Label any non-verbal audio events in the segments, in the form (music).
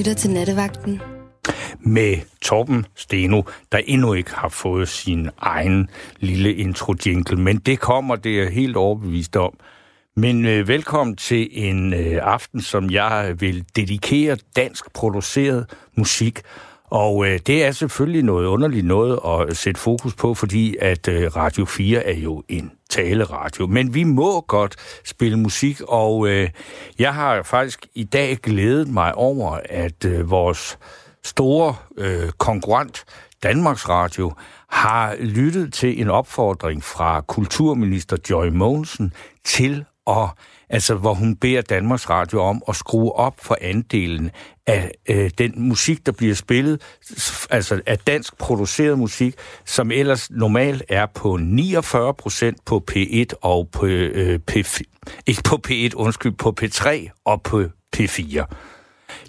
lytter til Nattevagten. Med Torben Steno, der endnu ikke har fået sin egen lille intro -jingle. Men det kommer, det er helt overbevist om. Men øh, velkommen til en øh, aften, som jeg vil dedikere dansk produceret musik. Og øh, det er selvfølgelig noget underligt noget at sætte fokus på, fordi at øh, Radio 4 er jo en taleradio. Men vi må godt spille musik, og øh, jeg har faktisk i dag glædet mig over, at øh, vores store øh, konkurrent, Danmarks Radio, har lyttet til en opfordring fra kulturminister Joy Mogensen til at altså hvor hun beder Danmarks Radio om at skrue op for andelen af øh, den musik, der bliver spillet, altså af dansk produceret musik, som ellers normalt er på 49 procent på P1 og på, øh, P4, ikke på P1, undskyld, på P3 og på P4.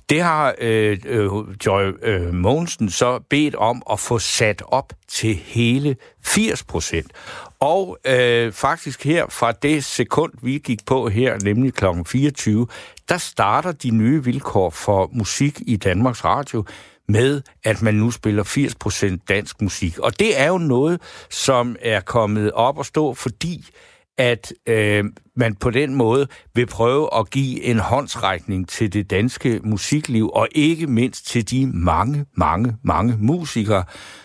Det har øh, øh, Joy øh, Mogensen så bedt om at få sat op til hele 80 procent. Og øh, faktisk her fra det sekund, vi gik på her, nemlig kl. 24, der starter de nye vilkår for musik i Danmarks Radio med, at man nu spiller 80% dansk musik. Og det er jo noget, som er kommet op og stå, fordi at øh, man på den måde vil prøve at give en håndsrækning til det danske musikliv, og ikke mindst til de mange, mange, mange musikere,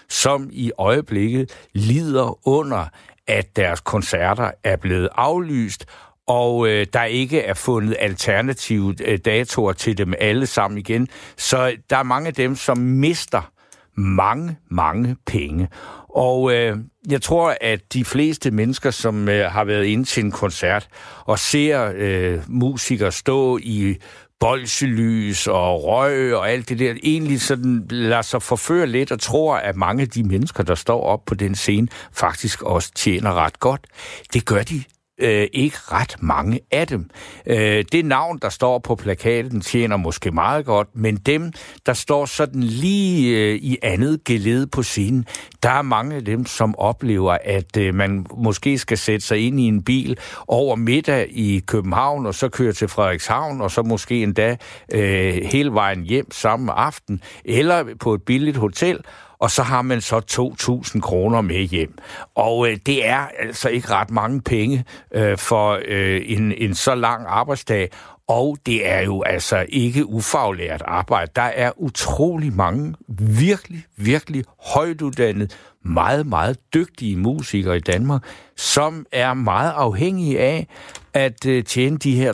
som i øjeblikket lider under, at deres koncerter er blevet aflyst, og øh, der ikke er fundet alternative øh, datoer til dem alle sammen igen. Så der er mange af dem, som mister mange, mange penge. Og øh, jeg tror, at de fleste mennesker, som øh, har været inde til en koncert og ser øh, musikere stå i bolselys og røg og alt det der, egentlig sådan lader sig forføre lidt og tror, at mange af de mennesker, der står op på den scene, faktisk også tjener ret godt. Det gør de øh, ikke ret mange af dem. Øh, det navn, der står på plakaten, tjener måske meget godt, men dem, der står sådan lige øh, i andet gelede på scenen, der er mange af dem, som oplever, at øh, man måske skal sætte sig ind i en bil over middag i København, og så køre til Frederikshavn, og så måske endda øh, hele vejen hjem samme aften, eller på et billigt hotel, og så har man så 2.000 kroner med hjem. Og øh, det er altså ikke ret mange penge øh, for øh, en, en så lang arbejdsdag, og det er jo altså ikke ufaglært arbejde. Der er utrolig mange virkelig, virkelig højtuddannede, meget, meget dygtige musikere i Danmark, som er meget afhængige af at øh, tjene de her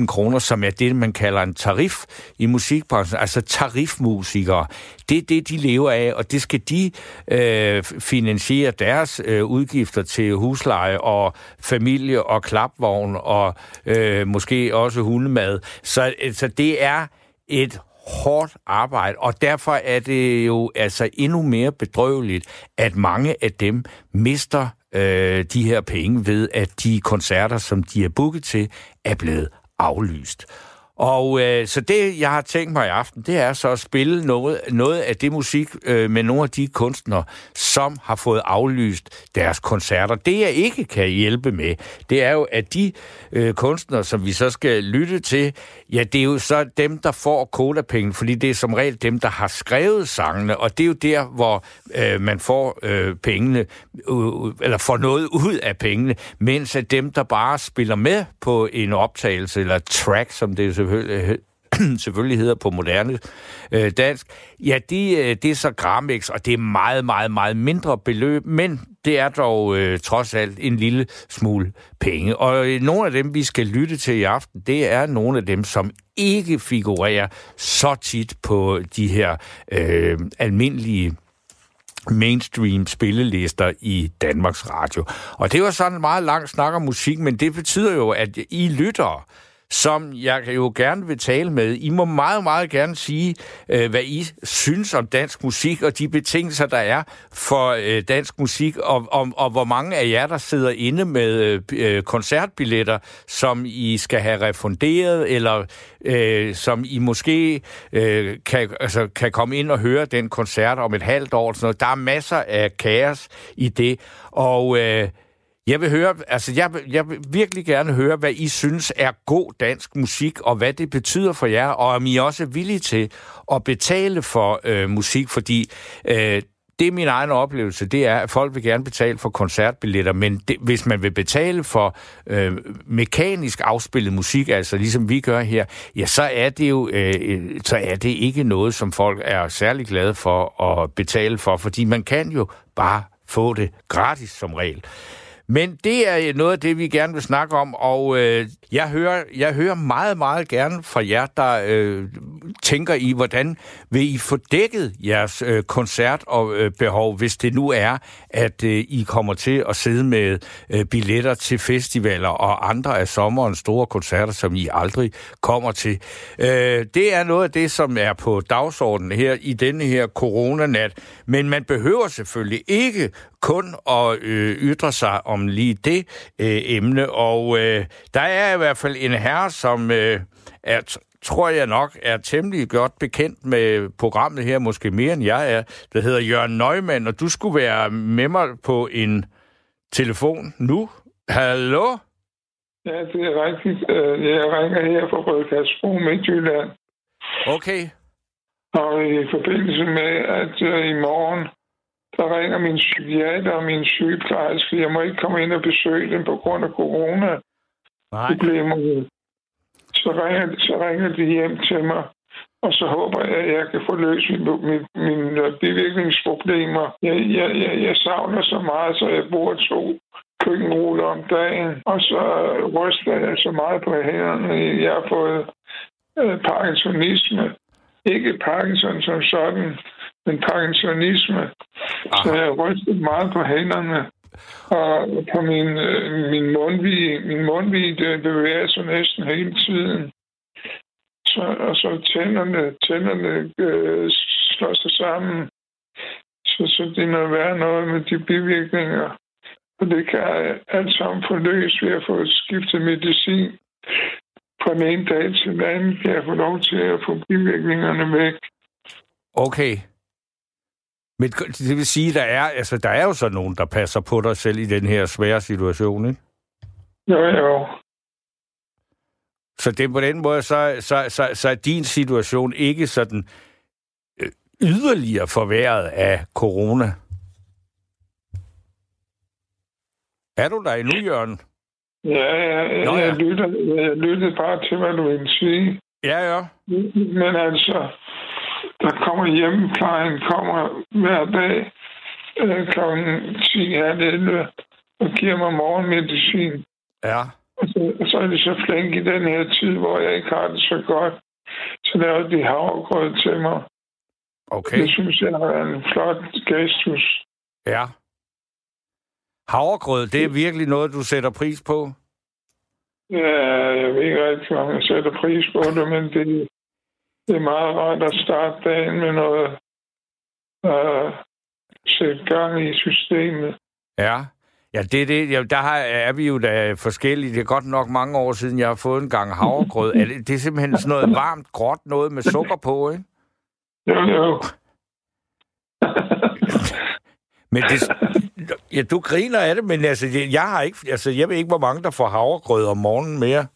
2.000 kroner, som er det, man kalder en tarif i musikbranchen, altså tarifmusikere. Det er det, de lever af, og det skal de øh, finansiere deres øh, udgifter til husleje og familie og klapvogn og øh, måske også hundemad. Så, øh, så det er et hårdt arbejde, og derfor er det jo altså endnu mere bedrøveligt, at mange af dem mister øh, de her penge ved, at de koncerter, som de er booket til, er blevet aflyst. Og øh, så det, jeg har tænkt mig i aften, det er så at spille noget, noget af det musik øh, med nogle af de kunstnere, som har fået aflyst deres koncerter. Det, jeg ikke kan hjælpe med, det er jo, at de øh, kunstnere, som vi så skal lytte til, ja, det er jo så dem, der får kodapenge, fordi det er som regel dem, der har skrevet sangene, og det er jo der, hvor øh, man får øh, pengene, øh, eller får noget ud af pengene, mens at dem, der bare spiller med på en optagelse, eller track, som det er selvfølgelig, (clears throat) selvfølgelig hedder på moderne øh, dansk, ja, det, øh, det er så Gramex, og det er meget, meget, meget mindre beløb, men det er dog øh, trods alt en lille smule penge. Og øh, nogle af dem, vi skal lytte til i aften, det er nogle af dem, som ikke figurerer så tit på de her øh, almindelige mainstream spillelister i Danmarks Radio. Og det var sådan en meget lang snak om musik, men det betyder jo, at I lytter som jeg jo gerne vil tale med. I må meget, meget gerne sige, øh, hvad I synes om dansk musik og de betingelser, der er for øh, dansk musik, og, og, og hvor mange af jer, der sidder inde med øh, øh koncertbilletter, som I skal have refunderet, eller øh, som I måske øh, kan, altså, kan komme ind og høre den koncert om et halvt år. Sådan noget. Der er masser af kaos i det, og... Øh, jeg vil høre, altså jeg, jeg vil virkelig gerne høre, hvad I synes er god dansk musik, og hvad det betyder for jer, og om I også er villige til at betale for øh, musik, fordi øh, det er min egen oplevelse, det er, at folk vil gerne betale for koncertbilletter, men det, hvis man vil betale for øh, mekanisk afspillet musik, altså ligesom vi gør her, ja, så er det jo øh, øh så er det ikke noget, som folk er særlig glade for at betale for, fordi man kan jo bare få det gratis som regel. Men det er noget af det, vi gerne vil snakke om, og øh, jeg, hører, jeg hører meget, meget gerne fra jer, der øh, tænker i, hvordan vil I få dækket jeres øh, koncert og øh, behov, hvis det nu er, at øh, I kommer til at sidde med øh, billetter til festivaler og andre af sommerens store koncerter, som I aldrig kommer til. Øh, det er noget af det, som er på dagsordenen her i denne her coronanat, men man behøver selvfølgelig ikke kun at øh, ytre sig om lige det øh, emne. Og øh, der er i hvert fald en herre, som øh, er, tror jeg nok, er temmelig godt bekendt med programmet her, måske mere end jeg er, der hedder Jørgen Neumann, og du skulle være med mig på en telefon nu. Hallo? Ja, det er rigtigt. Øh, jeg ringer her fra Rødkastbro, Midtjylland. Okay. Og i forbindelse med, at øh, i morgen der ringer min psykiater og min sygeplejerske. Jeg må ikke komme ind og besøge dem på grund af corona. Problemer. Så ringer, så ringer de hjem til mig, og så håber jeg, at jeg kan få løst mine, mine, mine bevirkningsproblemer. Jeg, jeg, jeg, jeg savner så meget, så jeg bruger to køkkenruller om dagen, og så ryster jeg så meget på hænderne. Jeg har fået øh, parkinsonisme. Ikke Parkinson som sådan, men parkinsonisme. Aha. Så jeg rystet meget på hænderne. Og på min, øh, min mundvig, min mundvig, det bevæger sig næsten hele tiden. Så, og så tænderne, tænderne øh, slår sig sammen. Så, så det må være noget med de bivirkninger. Og det kan alt sammen forløses ved at få skiftet medicin. Fra den ene dag til den anden kan jeg få lov til at få bivirkningerne væk. Okay. Men det vil sige, der er, altså, der er jo så nogen, der passer på dig selv i den her svære situation, ikke? Jo, jo. Så det på den måde, så, så, så, så er din situation ikke sådan øh, yderligere forværret af corona? Er du der endnu, Jørgen? Ja, ja, Nå, ja. Jeg, lytter, jeg lytter bare til, hvad du vil sige. Ja, ja. Men altså, der kommer hjemmeplejen, kommer hver dag øh, kl. 10 11 og giver mig morgenmedicin. Ja. Og så, og så er de så flink i den her tid, hvor jeg ikke har det så godt. Så laver de havregrød til mig. Okay. Det synes jeg er en flot gestus. Ja. Havregrød, det er virkelig noget, du sætter pris på? Ja, jeg ved ikke rigtig, om jeg sætter pris på det, men det, det er meget rart at starte dagen med noget uh, sætte gang i systemet. Ja. Ja, det er det. Ja, der har, er vi jo da forskellige. Det er godt nok mange år siden, jeg har fået en gang havregrød. er det, det er simpelthen sådan noget varmt, gråt noget med sukker på, ikke? Jo, jo. (laughs) men det, ja, du griner af det, men altså, jeg har ikke, altså, jeg ved ikke, hvor mange, der får havregrød om morgenen mere.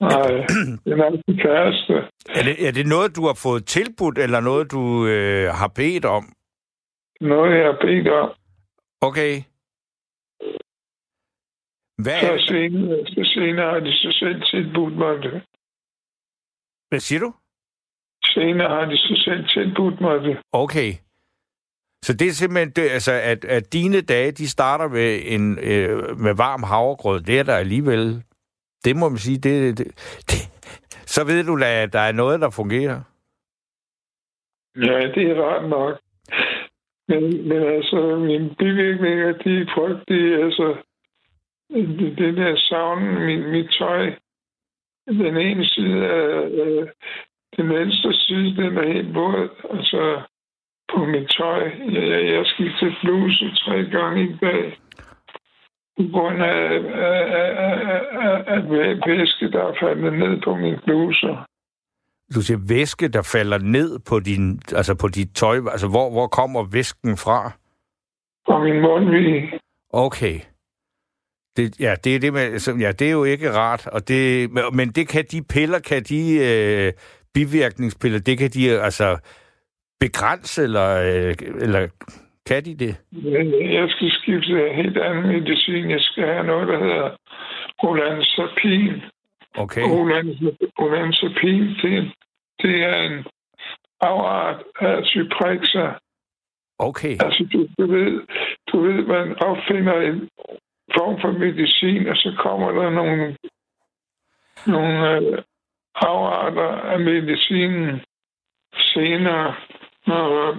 Nej, det er nok det kæreste. Er det, er det noget, du har fået tilbudt, eller noget, du øh, har bedt om? Noget, jeg har bedt om. Okay. Hvad så, senere, så senere har de så selv tilbudt mig det. Hvad siger du? Senere har de så selv tilbudt mig det. Okay. Så det er simpelthen, det, altså, at, at dine dage, de starter med, en, øh, med varm havregrød. Det er der alligevel det må man sige, det, det, det, så ved du at der er noget, der fungerer. Ja, det er rart nok. Men, men altså, mine bivirkninger, de er frygtelige. Altså, det, det der savn, min, mit tøj, den ene side af øh, den venstre side, den er helt våd. Altså, på mit tøj. Jeg, jeg, jeg skifter bluse tre gange i dag på grund af, af, af, af, af væske, der er faldet ned på min bluse. Du siger væske, der falder ned på, din, altså på dit tøj. Altså, hvor, hvor kommer væsken fra? Fra min mundvig. Okay. Det, ja, det er det med, ja, det er jo ikke rart, og det, men det kan de piller, kan de øh, bivirkningspiller, det kan de altså begrænse, eller, øh, eller kan de det? Jeg skal skifte helt anden medicin. Jeg skal have noget, der hedder olanzapin. Okay. Olanzapin, det, det er en afart af Cyprexa. Okay. Altså, du, du, ved, du ved, man opfinder en form for medicin, og så kommer der nogle, nogle øh, afarter af medicinen senere, når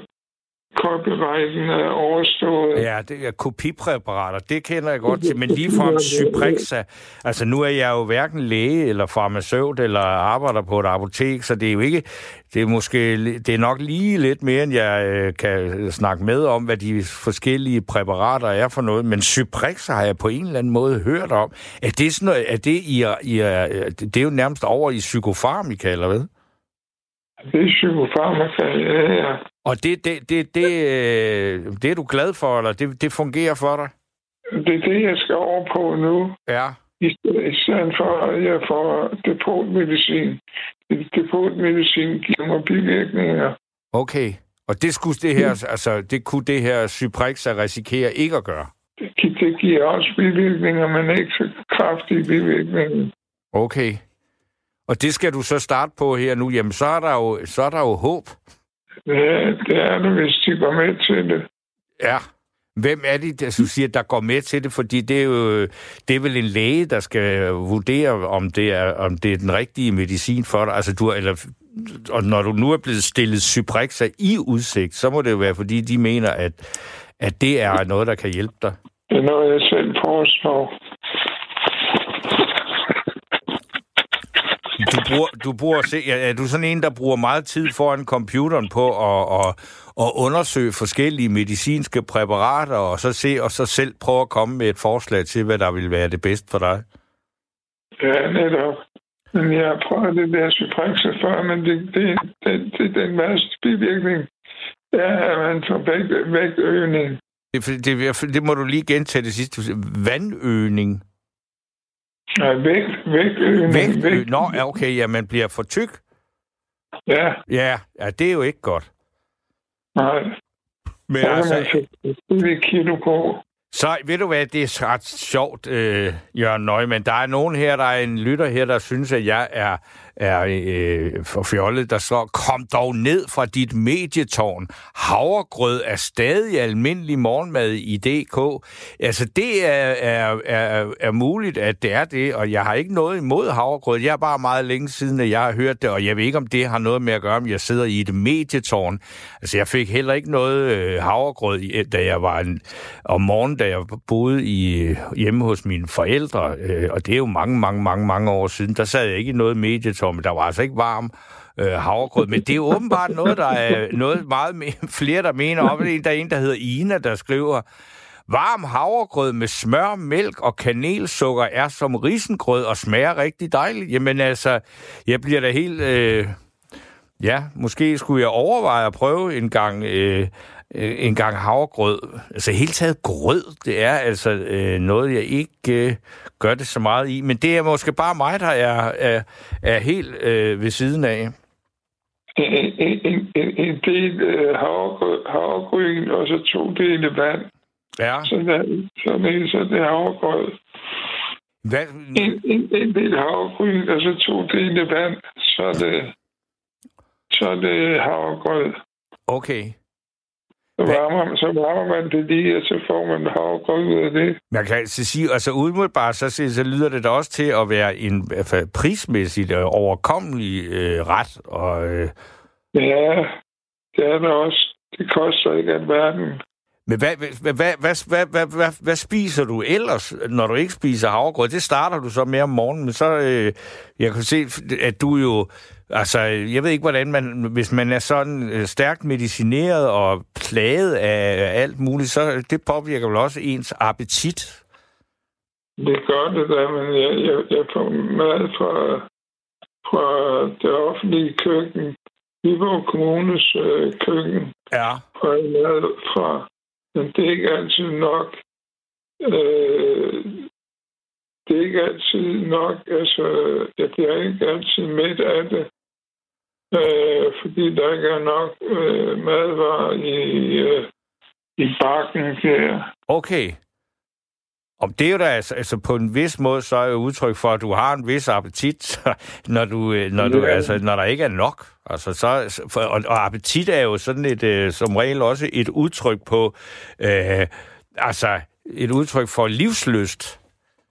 copyrighten er overstået. Ja, det er kopipræparater, det kender jeg godt til, men lige fra (laughs) Cyprexa, altså nu er jeg jo hverken læge eller farmaceut eller arbejder på et apotek, så det er jo ikke, det er måske, det er nok lige lidt mere, end jeg øh, kan snakke med om, hvad de forskellige præparater er for noget, men Cyprexa har jeg på en eller anden måde hørt om. Er det sådan noget, er det, I, I, det er jo nærmest over i psykofarmika, eller hvad? Det er psykofarmaka, ja, ja. Og det, det, det, det, øh, det er du glad for, eller det, det fungerer for dig? Det er det, jeg skal over på nu. Ja. I stedet for, at jeg får depotmedicin. Depotmedicin giver mig bivirkninger. Okay. Og det skulle det her, mm. altså, det kunne det her Cyprexa risikere ikke at gøre? Det, det giver også bivirkninger, men ikke så kraftige bivirkninger. Okay. Og det skal du så starte på her nu. Jamen, så er der jo, så er der jo håb. Ja, det er det, hvis de går med til det. Ja. Hvem er det, der, du siger, der går med til det? Fordi det er jo det er vel en læge, der skal vurdere, om det er, om det er den rigtige medicin for dig. Altså, du, eller, og når du nu er blevet stillet Cyprexa i udsigt, så må det jo være, fordi de mener, at, at det er noget, der kan hjælpe dig. Det er noget, jeg selv foreslår. Du bruger, du bruger se, er du sådan en, der bruger meget tid foran computeren på at, at, at undersøge forskellige medicinske præparater, og så se og så selv prøve at komme med et forslag til, hvad der vil være det bedste for dig? Ja, netop. Men jeg har prøvet det der Cyprexa før, men det, det, det, det, den værste bivirkning er, at man får vægt, vægtøgning. Det, det, det må du lige gentage det sidste. Vandøgning? Nej, vægt, vægtøgning. Vægt, vægt. Nå, okay, ja, man bliver for tyk. Ja. Ja, ja det er jo ikke godt. Nej. Men ja, altså... Man kilo på. Så ved du hvad, det er ret sjovt, øh, Jørgen Nøgman. Der er nogen her, der er en lytter her, der synes, at jeg er er øh, for fjollet, der så kom dog ned fra dit medietårn. Havregrød er stadig almindelig morgenmad i DK. Altså, det er, er, er, er muligt, at det er det, og jeg har ikke noget imod havregrød. Jeg er bare meget længe siden, at jeg har hørt det, og jeg ved ikke, om det har noget med at gøre, om jeg sidder i et medietårn. Altså, jeg fik heller ikke noget øh, havregrød, da jeg var en, om morgenen, da jeg boede i, hjemme hos mine forældre, øh, og det er jo mange, mange, mange, mange år siden. Der sad jeg ikke i noget medietårn men der var altså ikke varm øh, havregrød. Men det er åbenbart noget, der er noget meget mere, flere, der mener om. Der er en, der hedder Ina, der skriver, Varm havregrød med smør, mælk og kanelsukker er som risengrød og smager rigtig dejligt. Jamen altså, jeg bliver da helt... Øh, ja, måske skulle jeg overveje at prøve en gang øh, øh, en gang havregrød. Altså helt taget grød, det er altså øh, noget, jeg ikke øh, gør det så meget i. Men det er måske bare mig, der er, er, er helt øh, ved siden af. En, en, en del øh, havregryn, og så to dele vand. Ja. Så, der, så, det, så det er havregrød. Hvad? En, en, en del havregryn, og så to dele vand, så er det, så er det havregrød. Okay. Varmer, så varmer man det lige, og så får man havregrød ud af det. Man kan altså sige, altså udmiddelbart, så, så lyder det da også til at være en prismæssigt øh, overkommelig øh, ret. Og, øh... Ja, det er det også. Det koster ikke verden. Men hvad, hvad, hvad, hvad, hvad, hvad, hvad, hvad spiser du ellers, når du ikke spiser havregrød? Det starter du så med om morgenen, men så, øh, jeg kan se, at du jo Altså, jeg ved ikke, hvordan man... Hvis man er sådan øh, stærkt medicineret og plaget af alt muligt, så det påvirker vel også ens appetit? Det gør det da, men jeg, jeg, jeg får mad fra, fra det offentlige køkken. Viborg Kommunes øh, køkken. Ja. Fra mad fra... Men det er ikke altid nok. Øh, det er ikke altid nok. Altså, jeg bliver ikke altid midt af det. Øh, fordi der ikke er nok øh, madvarer i, øh, i bakken der. Okay. Og det er jo da altså, altså på en vis måde så er jo udtryk for, at du har en vis appetit, (laughs) når du, øh, når du altså, når der ikke er nok. Altså, så, for, og, og appetit er jo sådan et, øh, som regel også et udtryk på, øh, altså et udtryk for livsløst.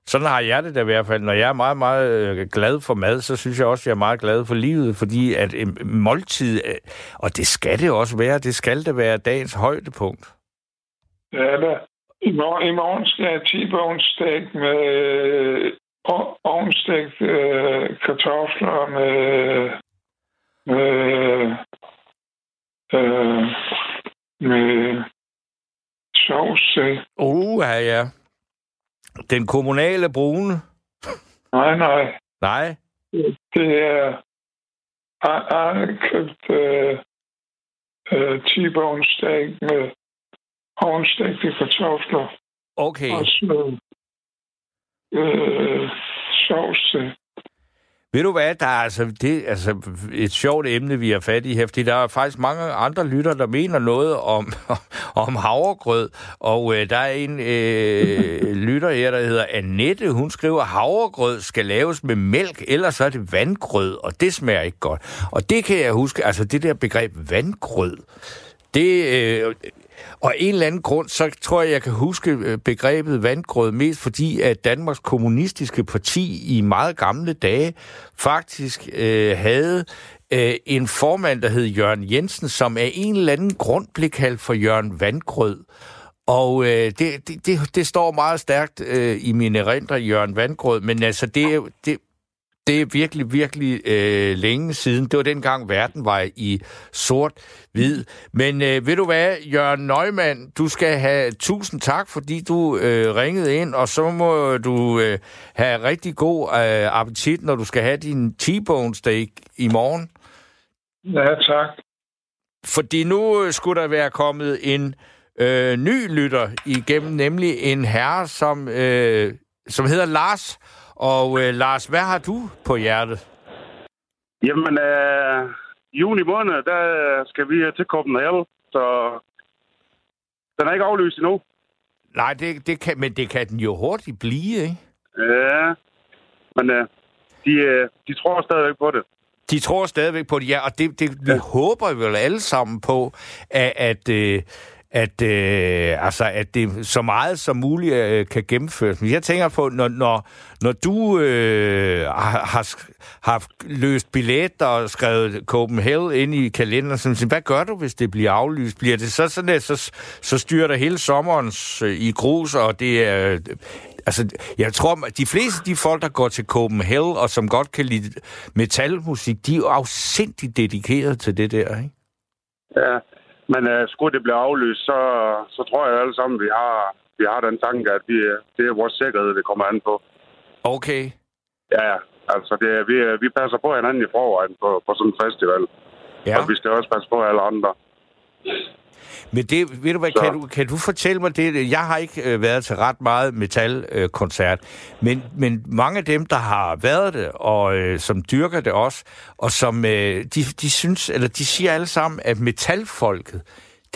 Sådan har jeg det da i hvert fald. Når jeg er meget, meget øh, glad for mad, så synes jeg også, at jeg er meget glad for livet, fordi at en måltid, øh, og det skal det også være, det skal det være dagens højdepunkt. Ja, da. I morgen, I morgen skal jeg 10 stek med øh, ovnstegt øh, kartofler med, med, øh, med sovs til. Uh, ja, ja. Den kommunale brune? Nej, nej. Nej? Det er... Arne købt øh, øh, T-bone steak med ovnstegte kartofler. Okay. Og så øh, sovs til. Ved du hvad, der er altså, det, altså et sjovt emne, vi har fat i her, fordi der er faktisk mange andre lytter, der mener noget om, (laughs) om havregrød, og øh, der er en øh, (laughs) lytter her, der hedder Annette, hun skriver, at havregrød skal laves med mælk, ellers så er det vandgrød, og det smager ikke godt. Og det kan jeg huske, altså det der begreb vandgrød, det, øh, og en eller anden grund, så tror jeg, jeg kan huske øh, begrebet vandgrød mest, fordi at Danmarks Kommunistiske Parti i meget gamle dage faktisk øh, havde øh, en formand, der hed Jørgen Jensen, som af en eller anden grund blev kaldt for Jørgen Vandgrød. Og øh, det, det, det, det står meget stærkt øh, i mine erindre, Jørgen Vandgrød, men altså, det, det, det er virkelig, virkelig øh, længe siden. Det var dengang, verden var i sort-hvid. Men øh, ved du hvad, Jørgen Neumann, du skal have tusind tak, fordi du øh, ringede ind, og så må du øh, have rigtig god øh, appetit, når du skal have din T-bone steak i morgen. Ja, tak. Fordi nu øh, skulle der være kommet en øh, ny lytter igennem, nemlig en herre, som, øh, som hedder Lars og øh, Lars, hvad har du på hjertet? Jamen, øh, juni måned, der skal vi til Copenhagen, så den er ikke aflyst endnu. Nej, det, det kan, men det kan den jo hurtigt blive, ikke? Ja, men øh, de, øh, de tror stadigvæk på det. De tror stadigvæk på det, ja, og det, det ja. vi håber vi vel alle sammen på, at, at øh, at, øh, altså, at det så meget som muligt øh, kan gennemføres. Men jeg tænker på, når, når, når du øh, har, har løst billetter og skrevet Copenhagen ind i kalenderen, så, hvad gør du, hvis det bliver aflyst? Bliver det så sådan, at så, så styrer der hele sommeren øh, i grus, og det er... Øh, altså, jeg tror, at de fleste af de folk, der går til Copenhagen, og som godt kan lide metalmusik, de er jo afsindigt dedikeret til det der, ikke? Ja, men uh, skulle det blive aflyst, så, så tror jeg alle sammen, vi har, vi har den tanke, at vi, det er vores sikkerhed, det kommer an på. Okay. Ja, altså det, vi, vi passer på hinanden i forvejen på, på sådan en festival. Ja. Og vi skal også passe på alle andre. Men det, ved du hvad, kan du, kan du fortælle mig det? Jeg har ikke øh, været til ret meget metalkoncert, øh, men, men mange af dem, der har været det, og øh, som dyrker det også, og som øh, de, de synes, eller de siger alle sammen, at metalfolket,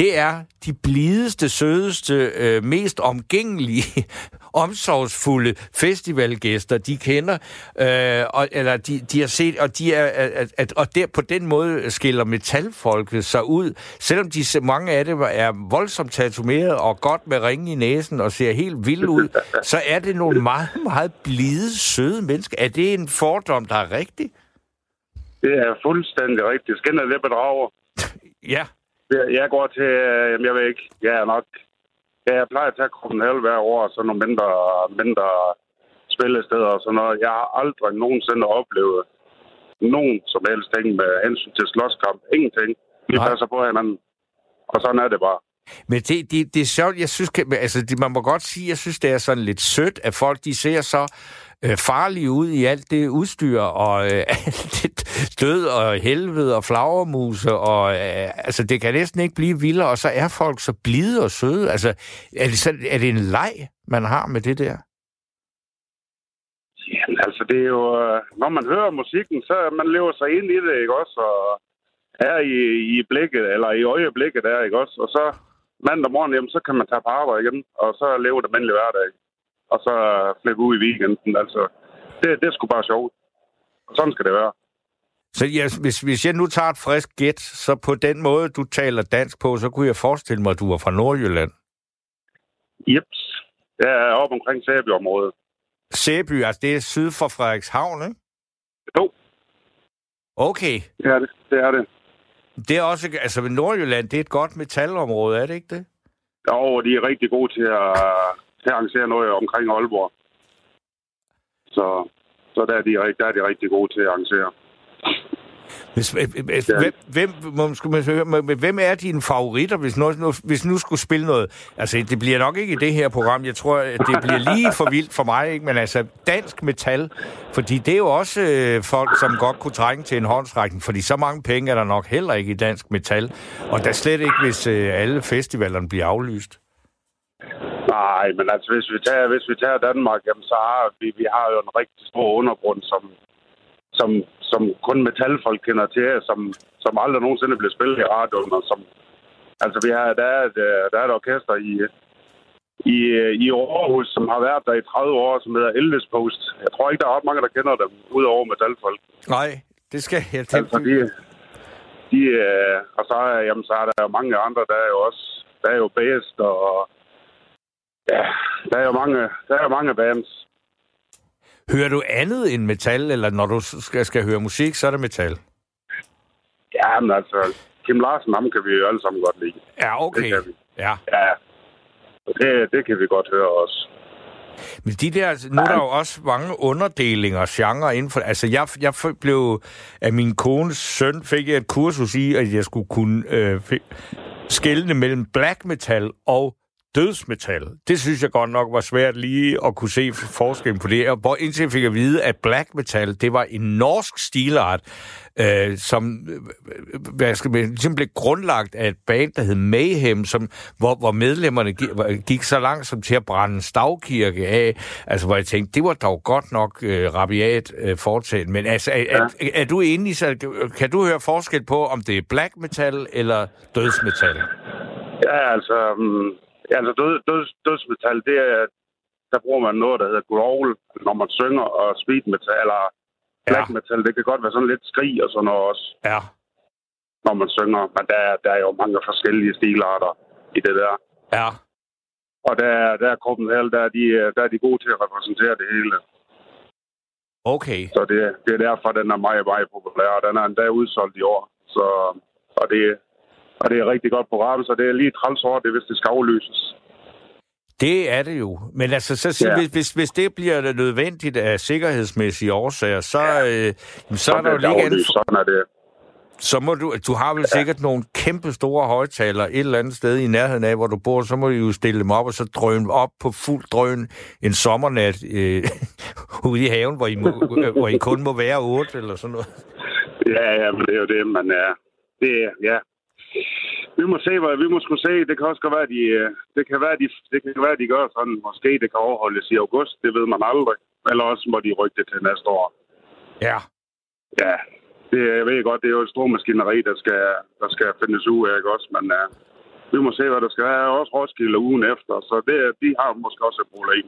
det er de blideste, sødeste, øh, mest omgængelige, (laughs) omsorgsfulde festivalgæster, de kender, øh, og, eller de, de har set, og, de er, at, at, og der, på den måde skiller metalfolket sig ud, selvom de, mange af dem er voldsomt tatoveret og godt med ringe i næsen og ser helt vilde ud, (laughs) så er det nogle meget, meget blide, søde mennesker. Er det en fordom, der er rigtig? Det er fuldstændig rigtigt. Skinner lidt bedrager. ja. Jeg går til, øh, jeg ved ikke, jeg er nok... Ja, jeg plejer at tage Copenhagen hver år, så nogle mindre, mindre spillesteder og sådan noget. Jeg har aldrig nogensinde oplevet nogen som helst ting med hensyn til slåskamp. Ingenting. Vi Nej. passer på hinanden. Og sådan er det bare. Men det, det, det er sjovt, jeg synes, altså, det, man må godt sige, jeg synes, det er sådan lidt sødt, at folk, de ser så øh, farlige ud i alt det udstyr, og øh, (laughs) alt det død og helvede og flagermuse, og øh, altså, det kan næsten ikke blive vildere, og så er folk så blide og søde. Altså, er det, så, er det en leg, man har med det der? Altså, det er jo, øh, når man hører musikken, så man lever sig ind i det, ikke også? Og er i, i blikket, eller i øjeblikket der, ikke også? Og så mandag morgen, jamen, så kan man tage på arbejde igen, og så leve det almindelige hverdag. Og så flippe ud i weekenden, altså. Det, det er sgu bare sjovt. Og sådan skal det være. Så ja, hvis, hvis jeg nu tager et frisk gæt, så på den måde, du taler dansk på, så kunne jeg forestille mig, at du var fra Nordjylland. Jeps. Jeg er oppe omkring Sæby-området. Sæby, altså det er syd for Frederikshavn, ikke? Jo. Okay. Det er det. Det er det. Det er også, altså Nordjylland, det er et godt metalområde, er det ikke det? Jo, de er rigtig gode til at, til at arrangere noget omkring Aalborg. Så, så der, er de, der er de rigtig gode til at arrangere. Hvis, hvem, hvem, hvem, hvem er dine favoritter, hvis nu, hvis nu skulle spille noget? Altså, det bliver nok ikke i det her program. Jeg tror, det bliver lige for vildt for mig, ikke? Men altså, dansk metal, fordi det er jo også øh, folk, som godt kunne trænge til en håndsrækning, fordi så mange penge er der nok heller ikke i dansk metal. Og der slet ikke, hvis øh, alle festivalerne bliver aflyst. Nej, men altså, hvis vi tager, hvis vi tager Danmark, jamen, så har vi, vi har jo en rigtig stor undergrund, som, som, som kun metalfolk kender til, som, som aldrig nogensinde bliver spillet i radioen, og som, altså vi har, der er et, der er et orkester i, i, i Aarhus, som har været der i 30 år, som hedder Elvis Post. Jeg tror ikke, der er ret mange, der kender dem, udover metalfolk. Nej, det skal jeg til. Altså, de, de, øh, og så, jamen, så er der jo mange andre, der er jo også, der er jo Best, og ja, der er jo mange, der er jo mange bands. Hører du andet end metal, eller når du skal, skal høre musik, så er det metal? Ja, men altså, Kim Larsen, ham kan vi jo alle sammen godt lide. Ja, okay. Det kan vi. Ja. Ja, det, det kan vi godt høre også. Men de der, altså, nu er der jo også mange underdelinger, genre inden for... Altså, jeg, jeg blev... Af min kones søn fik jeg et kursus i, at jeg skulle kunne øh, skælne mellem black metal og dødsmetal. Det synes jeg godt nok var svært lige at kunne se forskellen på det. Hvor indtil jeg fik at vide, at black metal, det var en norsk stilart, øh, som øh, hvad skal man, ligesom blev grundlagt af et band, der hed Mayhem, som, hvor, hvor medlemmerne gik, gik så langsomt til at brænde stavkirke af. Altså, hvor jeg tænkte, det var dog godt nok øh, rabiat øh, fortalt. Men altså, er, ja. er, er du enig, så kan du høre forskel på, om det er black metal eller dødsmetal? Ja, altså... Um altså død, død, dødsmetal, det er, der bruger man noget, der hedder growl, når man synger, og speed metal, eller black ja. metal, det kan godt være sådan lidt skrig og sådan noget også. Ja. Når man synger, men der, der er jo mange forskellige stilarter i det der. Ja. Og der, der er Copenhagen, der er, de, der er de gode til at repræsentere det hele. Okay. Så det, det er derfor, den er meget, meget populær, og den er endda udsolgt i år. Så, og det, og det er rigtig godt program, så det er lige træls over det, hvis det skal aflyses. Det er det jo. Men altså, så, ja. hvis, hvis, hvis det bliver nødvendigt af sikkerhedsmæssige årsager, så, ja. øh, så, så er der jo lige andet... Sådan er det. Så må du, du har vel ja. sikkert nogle kæmpe store højtalere et eller andet sted i nærheden af, hvor du bor, så må du jo stille dem op, og så drøne op på fuld drøn en sommernat øh, (laughs) ude i haven, hvor I, må, hvor I kun må være otte eller sådan noget. Ja, ja, men det er jo det, man er. Det, ja, vi må se, hvad vi må skulle se. Det kan også godt være, de, øh, det kan være, de, det kan være, de gør sådan. Måske det kan overholdes i august. Det ved man aldrig. Eller også må de rykke det til næste år. Ja. Ja, det, jeg ved godt, det er jo et stort maskineri, der skal, der skal findes ud af, ikke også? Men uh, vi må se, hvad der skal være. Også Roskilde ugen efter, så det, de har måske også et problem.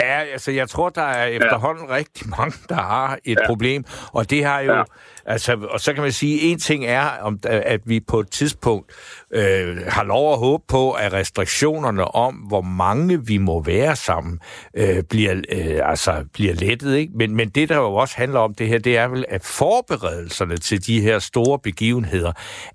Ja, altså jeg tror, der er efterhånden ja. rigtig mange, der har et ja. problem. Og det har jo... Ja. Altså, og så kan man sige, en ting er, om, at vi på et tidspunkt øh, har lov at håbe på, at restriktionerne om, hvor mange vi må være sammen, øh, bliver, øh, altså, bliver lettet. Ikke? Men, men det, der jo også handler om det her, det er vel, at forberedelserne til de her store begivenheder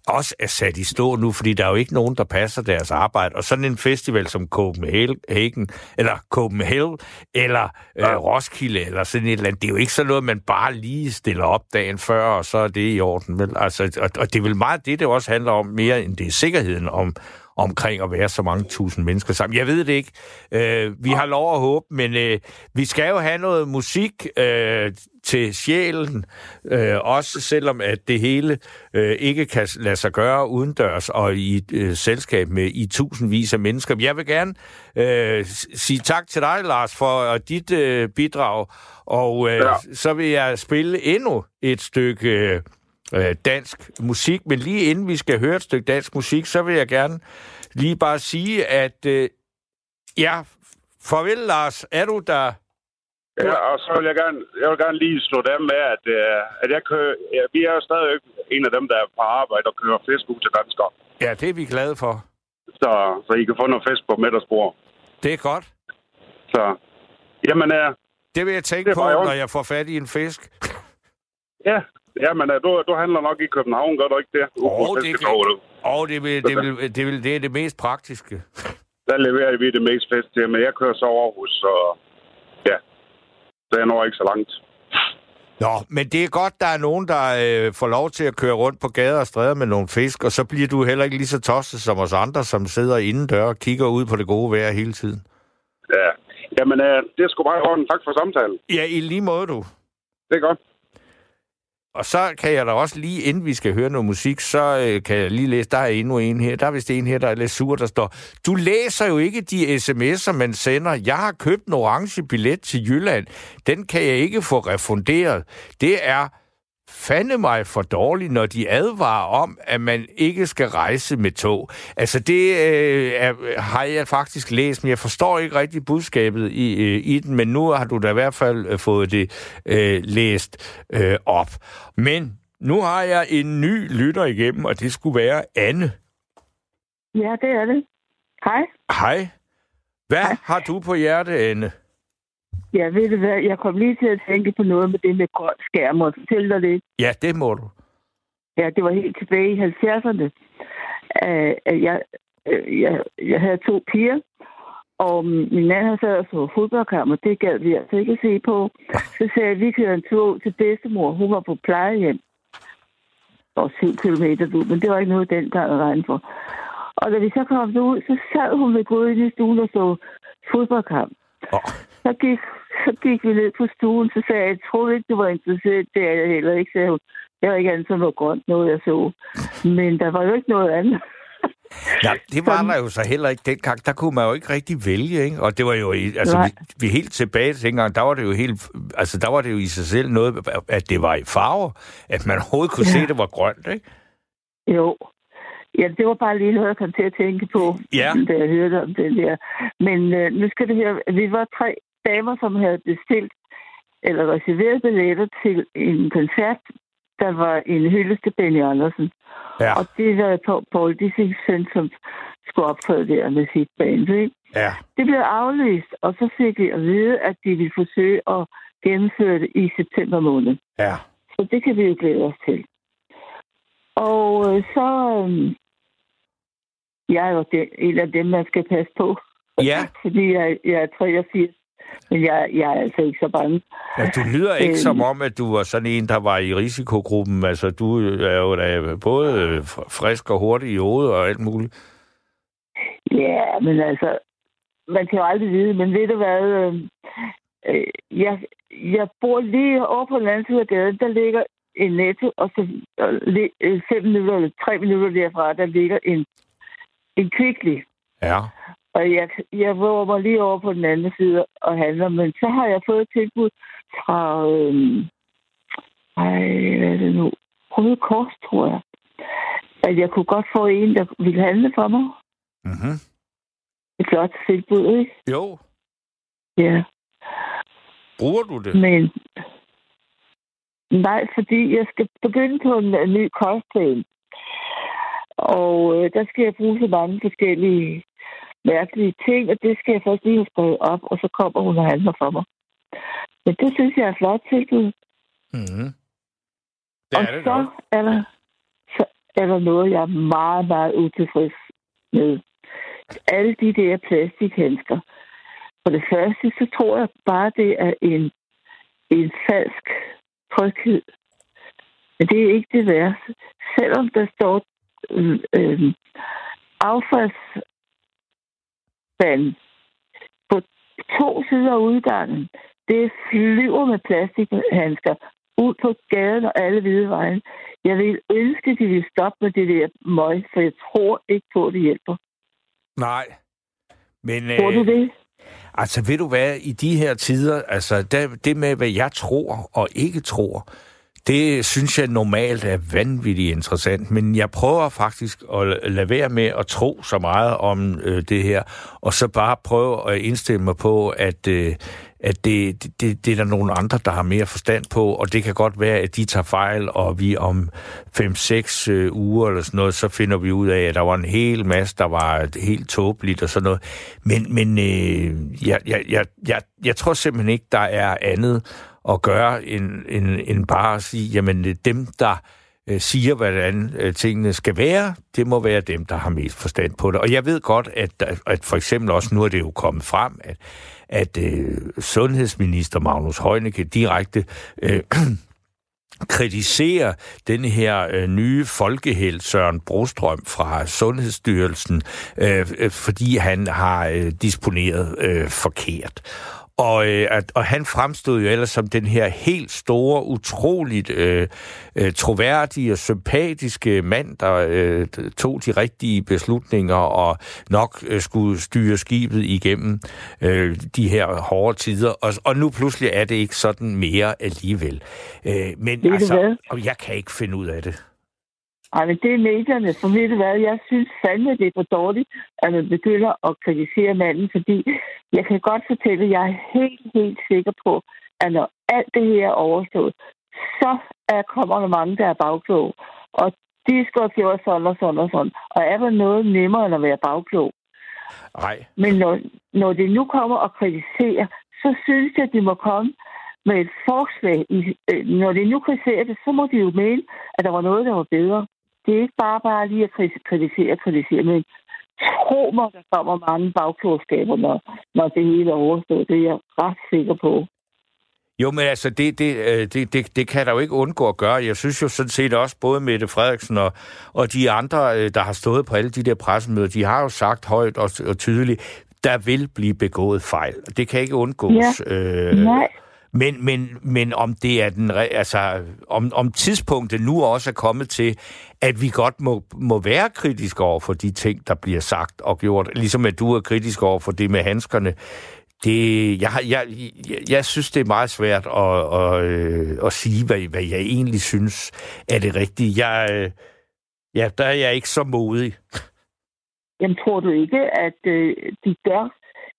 også er sat i stå nu, fordi der er jo ikke nogen, der passer deres arbejde. Og sådan en festival som Copenhagen, eller Copenhagen, eller øh, Roskilde, eller sådan et eller andet, det er jo ikke sådan noget, man bare lige stiller op dagen før, og så er det i orden. Vel? Altså, og, og det er vel meget det, det også handler om, mere end det er sikkerheden om, omkring at være så mange tusind mennesker sammen. Jeg ved det ikke. Øh, vi har lov at håbe, men øh, vi skal jo have noget musik øh, til sjælen, øh, også selvom at det hele øh, ikke kan lade sig gøre udendørs og i øh, selskab med i tusindvis af mennesker. Jeg vil gerne øh, sige tak til dig, Lars, for dit øh, bidrag, og øh, ja. så vil jeg spille endnu et stykke øh, dansk musik, men lige inden vi skal høre et stykke dansk musik, så vil jeg gerne lige bare sige, at øh, ja, farvel Lars, er du der? Ja, og så vil jeg gerne, jeg vil gerne lige slå dem med, at, uh, at jeg kører, ja, vi er jo stadig en af dem, der er på arbejde og kører fisk ud til danskere. Ja, det er vi glade for. Så, så I kan få noget fisk på middagsbord. Det er godt. Så, jamen, uh, det vil jeg tænke på, når jeg får fat i en fisk. (laughs) ja, ja men uh, du, du handler nok i København, gør du ikke det? Åh, oh, det, kan... oh, det, vil, det, vil, det, vil, det er det mest praktiske. Der leverer vi det mest fest til, men jeg kører så Aarhus, så ja, så jeg når ikke så langt. Nå, men det er godt, der er nogen, der øh, får lov til at køre rundt på gader og stræder med nogle fisk, og så bliver du heller ikke lige så tosset som os andre, som sidder indendør og kigger ud på det gode vejr hele tiden. Ja, jamen øh, det er sgu bare i Tak for samtalen. Ja, i lige måde du. Det er godt. Og så kan jeg da også lige, inden vi skal høre noget musik, så øh, kan jeg lige læse, der er endnu en her. Der er vist en her, der er lidt sur, der står, du læser jo ikke de sms'er, man sender. Jeg har købt en orange billet til Jylland. Den kan jeg ikke få refunderet. Det er fande mig for dårligt, når de advarer om, at man ikke skal rejse med tog. Altså det øh, er, har jeg faktisk læst, men jeg forstår ikke rigtig budskabet i, øh, i den, men nu har du da i hvert fald øh, fået det øh, læst øh, op. Men nu har jeg en ny lytter igennem, og det skulle være Anne. Ja, det er det. Hej. Hej. Hvad Hej. har du på hjerte, Anne? Ja, ved du hvad, jeg kom lige til at tænke på noget med det med grøn skærm, og fortælle dig det. Ja, det må du. Ja, det var helt tilbage i 70'erne. Uh, jeg, uh, jeg, jeg havde to piger, og min mand havde sad og så fodboldkamp, og det gad vi altså ikke se på. Så sagde jeg, at vi kører en tur til bedstemor. Hun var på plejehjem. Og syv kilometer ud, men det var ikke noget den gang at regne for. Og da vi så kom ud, så sad hun ved gået i stuen og så fodboldkamp. Oh. Så, gik, så gik vi ned på stuen, så sagde jeg, jeg troede ikke, du var interesseret. Det er jeg heller ikke, sagde hun. Jeg var ikke andet som noget grønt, noget jeg så. Men der var jo ikke noget andet. Ja, det var der jo så heller ikke dengang. Der kunne man jo ikke rigtig vælge, ikke? Og det var jo, altså, vi, vi helt tilbage til dengang, der var det jo helt, altså, der var det jo i sig selv noget, at det var i farver, at man overhovedet kunne ja. se, at det var grønt, ikke? Jo. Ja, det var bare lige noget, jeg kom til at tænke på, ja. da jeg hørte om det der. Men øh, nu skal det her, vi var tre damer, som havde bestilt eller reserveret billetter til en koncert, der var en hyldest til Benny Andersen. Ja. Og det var Paul Dissings søn, som skulle optræde der med sit band. Ikke? Ja. Det blev aflyst, og så fik vi at vide, at de ville forsøge at gennemføre det i september måned. Ja. Så det kan vi jo glæde os til. Og øh, så... Øh, jeg er jo en af dem, man skal passe på. Ja. (laughs) Fordi jeg, jeg er 83. Men jeg, jeg er altså ikke så bange. Ja, du lyder ikke øh, som om, at du var sådan en, der var i risikogruppen. Altså, du er jo da både frisk og hurtig i hovedet og alt muligt. Ja, men altså, man kan jo aldrig vide. Men ved du hvad? Øh, øh, jeg, jeg bor lige over på den anden side af gaden. Der ligger en netto, og så øh, fem minutter eller tre minutter derfra, der ligger en, en kvickly. Ja. Og jeg, jeg våger mig lige over på den anden side og handler, men så har jeg fået et tilbud fra, øhm, ej, hvad er det nu? Røde Kors, tror jeg. At jeg kunne godt få en, der ville handle for mig. Mhm. Et flot tilbud, ikke? Jo. Ja. Bruger du det? Men nej, fordi jeg skal begynde på en, en ny kostplan. Og øh, der skal jeg bruge så mange forskellige mærkelige ting, og det skal jeg først lige have skrevet op, og så kommer hun og handler for mig. Men det synes jeg er flot tilbud. Mm-hmm. Det og er det så nok. er, der, så er der noget, jeg er meget, meget utilfreds med. Alle de der plastikhandsker. For det første, så tror jeg bare, det er en, en falsk tryghed. Men det er ikke det værste. Selvom der står øh, øh, affaldsspand på to sider af udgangen. Det flyver med plastikhandsker ud på gaden og alle hvide vejen. Jeg vil ønske, at de vil stoppe med det der møg, for jeg tror ikke på, at det hjælper. Nej. Men, tror du øh, det? Altså, ved du hvad, i de her tider, altså det, det med, hvad jeg tror og ikke tror, det synes jeg normalt er vanvittigt interessant, men jeg prøver faktisk at lade være med at tro så meget om øh, det her, og så bare prøve at indstille mig på, at, øh, at det, det, det er der nogle andre, der har mere forstand på, og det kan godt være, at de tager fejl, og vi om 5-6 øh, uger eller sådan noget, så finder vi ud af, at der var en hel masse, der var helt tåbeligt og sådan noget. Men, men øh, jeg, jeg, jeg, jeg, jeg tror simpelthen ikke, der er andet at gøre, end, end, end bare at sige, jamen øh, dem, der øh, siger, hvordan øh, tingene skal være, det må være dem, der har mest forstand på det. Og jeg ved godt, at, at for eksempel også nu er det jo kommet frem, at, at øh, sundhedsminister Magnus Heunicke direkte øh, (clears throat) kritiserer den her øh, nye folkehelt Søren Brostrøm fra Sundhedsstyrelsen, øh, fordi han har øh, disponeret øh, forkert. Og, øh, at, og han fremstod jo ellers som den her helt store, utroligt øh, øh, troværdige og sympatiske mand, der øh, tog de rigtige beslutninger og nok øh, skulle styre skibet igennem øh, de her hårde tider. Og, og nu pludselig er det ikke sådan mere alligevel. Øh, men det altså, og jeg kan ikke finde ud af det. Ej, men det er medierne. For ved du hvad, jeg synes fandme, det er for dårligt, at man begynder at kritisere manden, fordi jeg kan godt fortælle, at jeg er helt, helt sikker på, at når alt det her er overstået, så er, kommer der mange, der er bagklog. Og de skal have gjort sådan og sådan og sådan. Og er der noget nemmere end at være bagklog? Nej. Men når, når det nu kommer og kritiserer, så synes jeg, at de må komme med et forslag. I, øh, når de nu kritiserer det, så må de jo mene, at der var noget, der var bedre. Det er ikke bare bare lige at kritisere og kritisere, men tro mig, der kommer mange bagklodskaber, når, når det hele er overstået. Det er jeg ret sikker på. Jo, men altså, det, det, øh, det, det, det kan der jo ikke undgå at gøre. Jeg synes jo sådan set også, både Mette Frederiksen og, og de andre, øh, der har stået på alle de der pressemøder, de har jo sagt højt og, og tydeligt, der vil blive begået fejl. Det kan ikke undgås. Ja. Øh, Nej. Men, men, men om det er den, altså, om, om tidspunktet nu også er kommet til, at vi godt må, må være kritiske over for de ting, der bliver sagt og gjort, ligesom at du er kritisk over for det med handskerne. Det, jeg, jeg, jeg, jeg synes, det er meget svært at, at, at, at sige, hvad, hvad jeg egentlig synes er det rigtige. Jeg, øh, ja, der er jeg ikke så modig. Jamen, tror du ikke, at øh, de gør,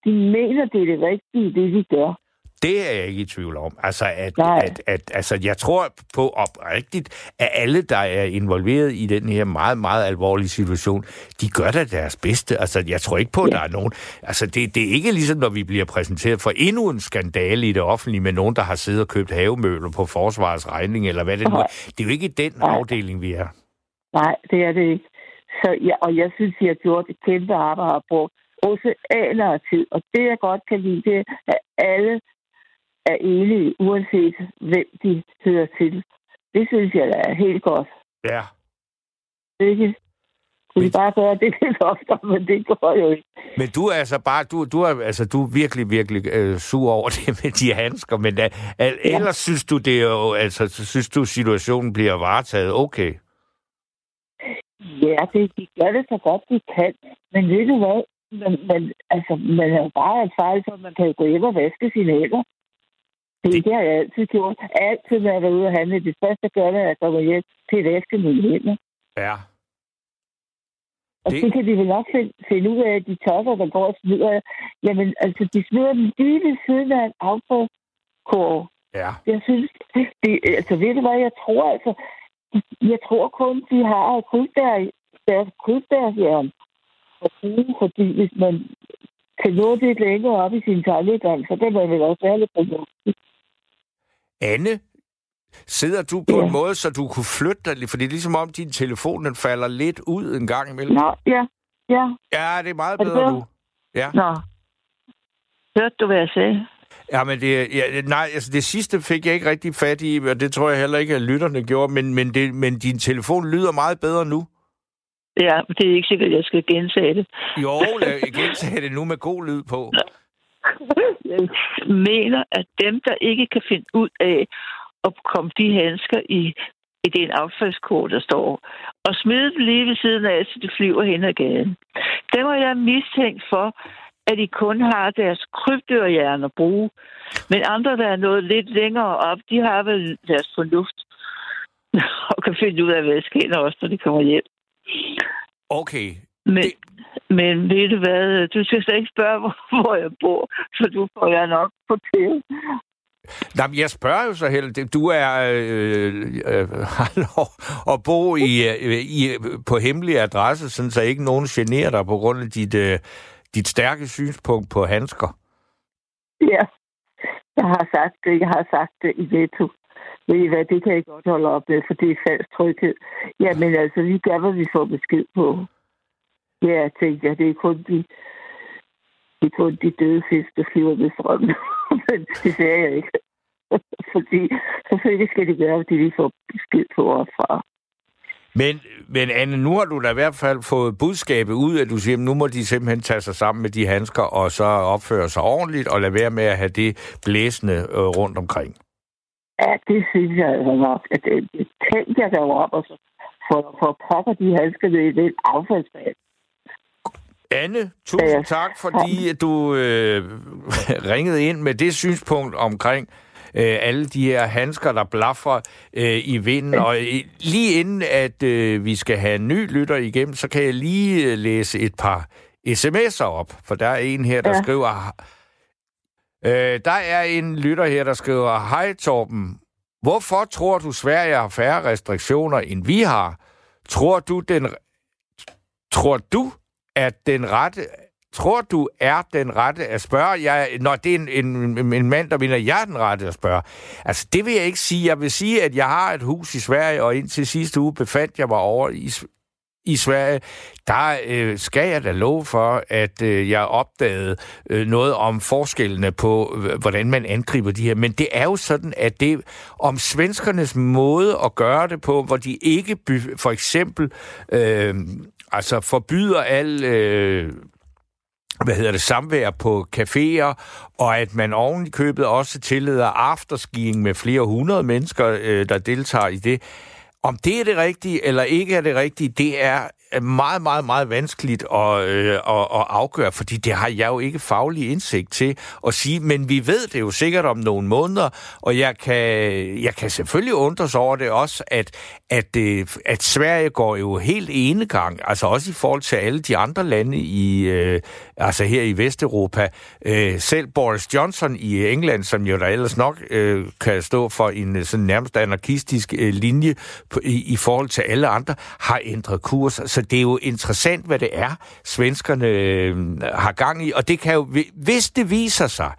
de mener, det er det rigtige, det de gør? Det er jeg ikke i tvivl om. Altså, at, at, at, altså jeg tror på oprigtigt, at alle, der er involveret i den her meget, meget alvorlige situation, de gør da deres bedste. Altså, jeg tror ikke på, at ja. der er nogen... Altså, det, det er ikke ligesom, når vi bliver præsenteret for endnu en skandale i det offentlige med nogen, der har siddet og købt havemøbler på forsvarets regning, eller hvad det nu er. Det er jo ikke den Nej. afdeling, vi er. Nej, det er det ikke. Så, ja, og jeg synes, de har gjort et kæmpe arbejde og brugt oceaner af tid. Og det, jeg godt kan lide, det er, at alle er enige, uanset hvem de hører til. Det synes jeg er helt godt. Ja. Ikke? Så vi bare gøre det lidt oftere, men det går jo ikke. Men du er altså bare, du, du er, altså, du er virkelig, virkelig øh, sur over (laughs) det med de handsker, men uh, ja. ellers synes du, det er jo, altså, synes du, situationen bliver varetaget okay? Ja, det, de gør det så godt, de kan. Men ved du hvad? Men, men altså, man har bare et fejl, så man kan jo gå hjem og vaske sine hænder. Det, det har jeg altid gjort. Altid, når jeg var ude og handle. Det første, jeg gør, når jeg kommer hjem til at vaske mine hænder. Ja. Og det... det kan de vel også finde, finde ud af, at de tosser, der går og smider. Jamen, altså, de smider dem lige ved siden af en affaldskurve. Ja. Jeg synes, det, altså, ved du hvad, jeg tror altså, jeg tror kun, de har krydbær, deres krydbærhjern at bruge, fordi hvis man kan nå det længere op i sin tankegang, så kan man vel også være lidt fornuftig. Anne, sidder du på ja. en måde, så du kunne flytte dig? For det er ligesom om, din telefon den falder lidt ud en gang imellem. Nå, ja. Ja, ja det er meget er det bedre nu. Ja. Nå. Hørte du, hvad jeg sagde? Ja, men det, ja, nej, altså det sidste fik jeg ikke rigtig fat i, og det tror jeg heller ikke, at lytterne gjorde, men, men, det, men din telefon lyder meget bedre nu. Ja, det er ikke sikkert, at jeg skal gentage det. Jo, lad gentage det nu med god lyd på. Jeg (laughs) mener, at dem, der ikke kan finde ud af at komme de handsker i, i den affaldskort, der står, og smide dem lige ved siden af, så de flyver hen ad gaden. Dem har jeg mistænkt for, at de kun har deres krybdørhjerne at bruge. Men andre, der er nået lidt længere op, de har vel deres fornuft (laughs) og kan finde ud af, hvad der sker også, når de kommer hjem. Okay. Men, det... men ved du hvad, du skal slet ikke spørge, (laughs) hvor, hvor jeg bor, for du får jeg nok på til. Nej, jeg spørger jo så heller. Du er øh, øh, (laughs) lov at bo i, øh, i, på hemmelig adresse, sådan så ikke nogen generer dig på grund af dit, øh, dit stærke synspunkt på handsker. Ja, jeg har sagt det. Jeg har sagt det i Veto. Ved I hvad, det kan jeg godt holde op med, for det er falsk tryghed. Jamen altså, lige der, hvor vi får besked på. Ja, jeg tænkte jeg, det er kun de, det er kun de døde fisk, der flyver med strømmen. (laughs) Men det sagde jeg ikke. (laughs) Fordi selvfølgelig skal de gøre, det de får besked på fra. Men, men Anne, nu har du da i hvert fald fået budskabet ud, at du siger, at nu må de simpelthen tage sig sammen med de handsker, og så opføre sig ordentligt, og lade være med at have det blæsende øh, rundt omkring. Ja, det synes jeg altså nok. At det, det tænkte jeg op, og så for, for pokker de handsker i den affaldsbad. Anne, tusind ja, tak, fordi du øh, (laughs) ringede ind med det synspunkt omkring øh, alle de her handsker, der blaffer øh, i vinden. Og øh, lige inden, at øh, vi skal have en ny lytter igennem, så kan jeg lige øh, læse et par sms'er op. For der er en her, der ja. skriver... Øh, der er en lytter her, der skriver, Hej Torben, hvorfor tror du, Sverige har færre restriktioner, end vi har? Tror du, den, tror du at den rette tror du er den rette at spørge? Jeg, når det er en, en, en mand, der mener, jeg er den rette at spørge. Altså, det vil jeg ikke sige. Jeg vil sige, at jeg har et hus i Sverige, og indtil sidste uge befandt jeg mig over i, i Sverige, der øh, skal jeg da love for, at øh, jeg opdagede øh, noget om forskellene på, øh, hvordan man angriber de her. Men det er jo sådan, at det om svenskernes måde at gøre det på, hvor de ikke for eksempel øh, altså forbyder al øh, hvad hedder det, samvær på caféer, og at man oven i købet også tillader afterskiing med flere hundrede mennesker, øh, der deltager i det. Om det er det rigtige, eller ikke er det rigtige, det er meget, meget, meget vanskeligt at, øh, at, at afgøre, fordi det har jeg jo ikke faglig indsigt til at sige, men vi ved det jo sikkert om nogle måneder, og jeg kan, jeg kan selvfølgelig undres over det også, at, at, øh, at Sverige går jo helt enegang, altså også i forhold til alle de andre lande i, øh, altså her i Vesteuropa. Øh, selv Boris Johnson i England, som jo der ellers nok øh, kan stå for en øh, sådan nærmest anarkistisk øh, linje på, i, i forhold til alle andre, har ændret kurs. Så det er jo interessant, hvad det er, svenskerne øh, har gang i. Og det kan jo, hvis det viser sig,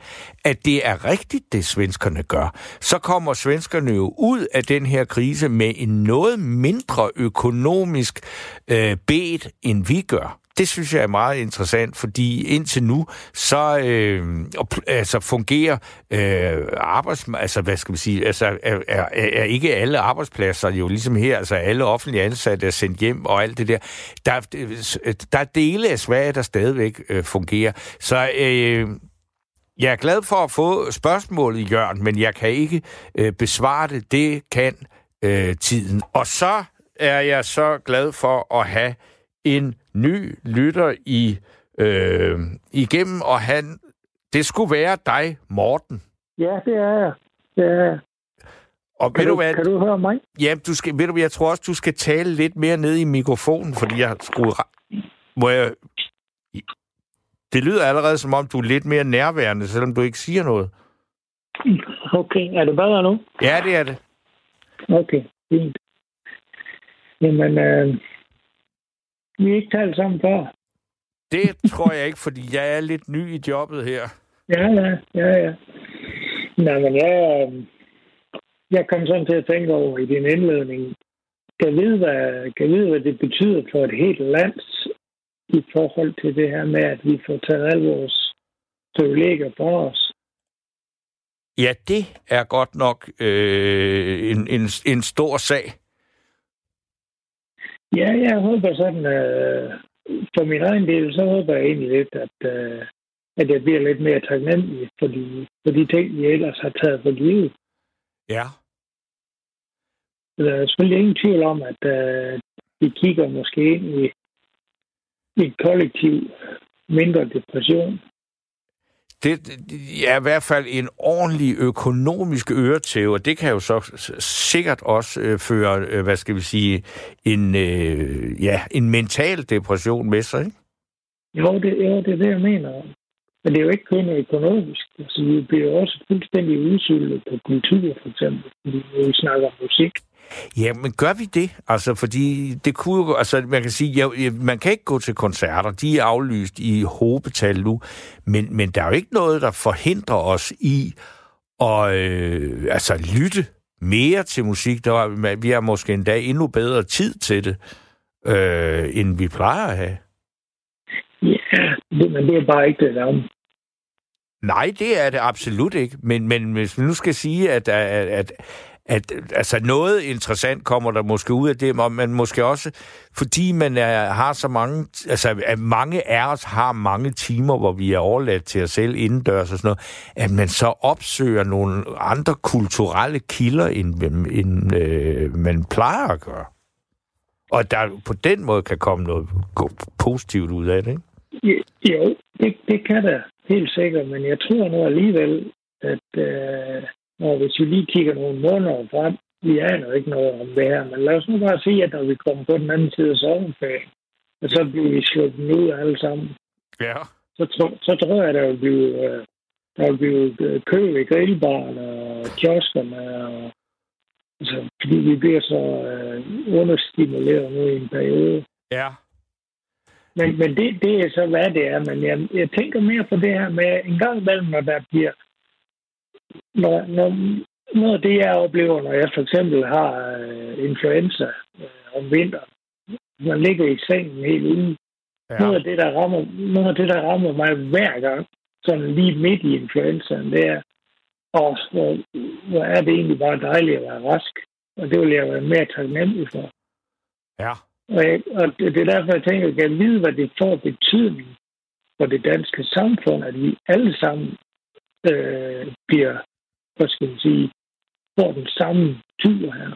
at det er rigtigt, det svenskerne gør, så kommer svenskerne jo ud af den her krise med en noget mindre økonomisk øh, bed, end vi gør det synes jeg er meget interessant, fordi indtil nu, så øh, altså fungerer øh, arbejds... Altså, hvad skal man sige? Altså, er, er, er ikke alle arbejdspladser jo ligesom her, altså alle offentlige ansatte er sendt hjem og alt det der. Der, der er dele af Sverige, der stadigvæk øh, fungerer. Så øh, jeg er glad for at få spørgsmålet, Jørgen, men jeg kan ikke øh, besvare det. Det kan øh, tiden. Og så er jeg så glad for at have en ny lytter i øh, igennem, og han, det skulle være dig, Morten. Ja, det er jeg. Det er jeg. Og kan, du, hvad, kan du høre mig? Ja, du skal, ved du, jeg tror også, du skal tale lidt mere ned i mikrofonen, fordi jeg skulle... Må jeg... Det lyder allerede, som om du er lidt mere nærværende, selvom du ikke siger noget. Okay, er det bedre nu? Ja, det er det. Okay, fint. Jamen, øh, vi ikke talt sammen før. Det tror jeg ikke, fordi jeg er lidt ny i jobbet her. Ja, ja, ja, ja. Nej, men jeg, øh, jeg kom sådan til at tænke over i din indledning. Kan vide, hvad, kan vide, hvad det betyder for et helt land i forhold til det her med, at vi får taget alle vores privilegier på os. Ja, det er godt nok øh, en, en, en stor sag. Ja, jeg håber sådan, øh, for min egen del, så håber jeg egentlig lidt, at, øh, at jeg bliver lidt mere taknemmelig for de, for de ting, vi ellers har taget for givet. Ja. Der er selvfølgelig ingen tvivl om, at øh, vi kigger måske ind i, i et kollektiv mindre depression. Det, er i hvert fald en ordentlig økonomisk øretæve, og det kan jo så sikkert også øh, føre, øh, hvad skal vi sige, en, øh, ja, en mental depression med sig, ikke? Jo, det, jo, det er det, jeg mener. Men det er jo ikke kun økonomisk. Altså, vi bliver også fuldstændig udsultet på kultur, for eksempel, fordi vi snakker om musik. Ja, men gør vi det? Altså, fordi det kunne jo... Altså, man kan sige, ja, man kan ikke gå til koncerter. De er aflyst i hovedbetal nu. Men, men der er jo ikke noget, der forhindrer os i at øh, altså, lytte mere til musik. Der var, vi har måske endda endnu bedre tid til det, øh, end vi plejer at have. Ja, men det er bare ikke det samme. Nej, det er det absolut ikke. Men, men hvis vi nu skal sige, at, at, at, at altså noget interessant kommer der måske ud af det, men måske også, fordi man er, har så mange, altså at mange af os har mange timer, hvor vi er overladt til os selv indendørs og sådan noget, at man så opsøger nogle andre kulturelle kilder, end, end øh, man plejer at gøre. Og der på den måde kan komme noget positivt ud af det, ikke? Jo, det, det kan der helt sikkert, men jeg tror nu alligevel, at øh, når hvis vi lige kigger nogle måneder frem, vi aner ikke noget om det her, men lad os nu bare sige, at når vi kommer på den anden side af sommerferien, og så bliver vi sluppet ud alle sammen, ja. så, tro, så tror jeg, der vil blive, øh, der vil blive øh, kø i grillbaren og kioskerne, og, altså, fordi vi bliver så øh, understimuleret nu i en periode. Ja. Men, men det, det er så, hvad det er. Men jeg, jeg tænker mere på det her med en gang imellem, når der bliver... Når, når, noget af det, jeg oplever, når jeg for eksempel har øh, influenza øh, om vinteren, man ligger i sengen helt ude. Ja. Noget, af det, der rammer, noget af det, der rammer mig hver gang, sådan lige midt i influenzaen, det er, og hvor, hvor er det egentlig bare dejligt at være rask. Og det vil jeg være mere taknemmelig for. Ja. Og, jeg, og det, det er derfor, jeg tænker, at jeg kan vide, hvad det får betydning for det danske samfund, at vi alle sammen øh, bliver, hvad skal man sige, får den samme tur her.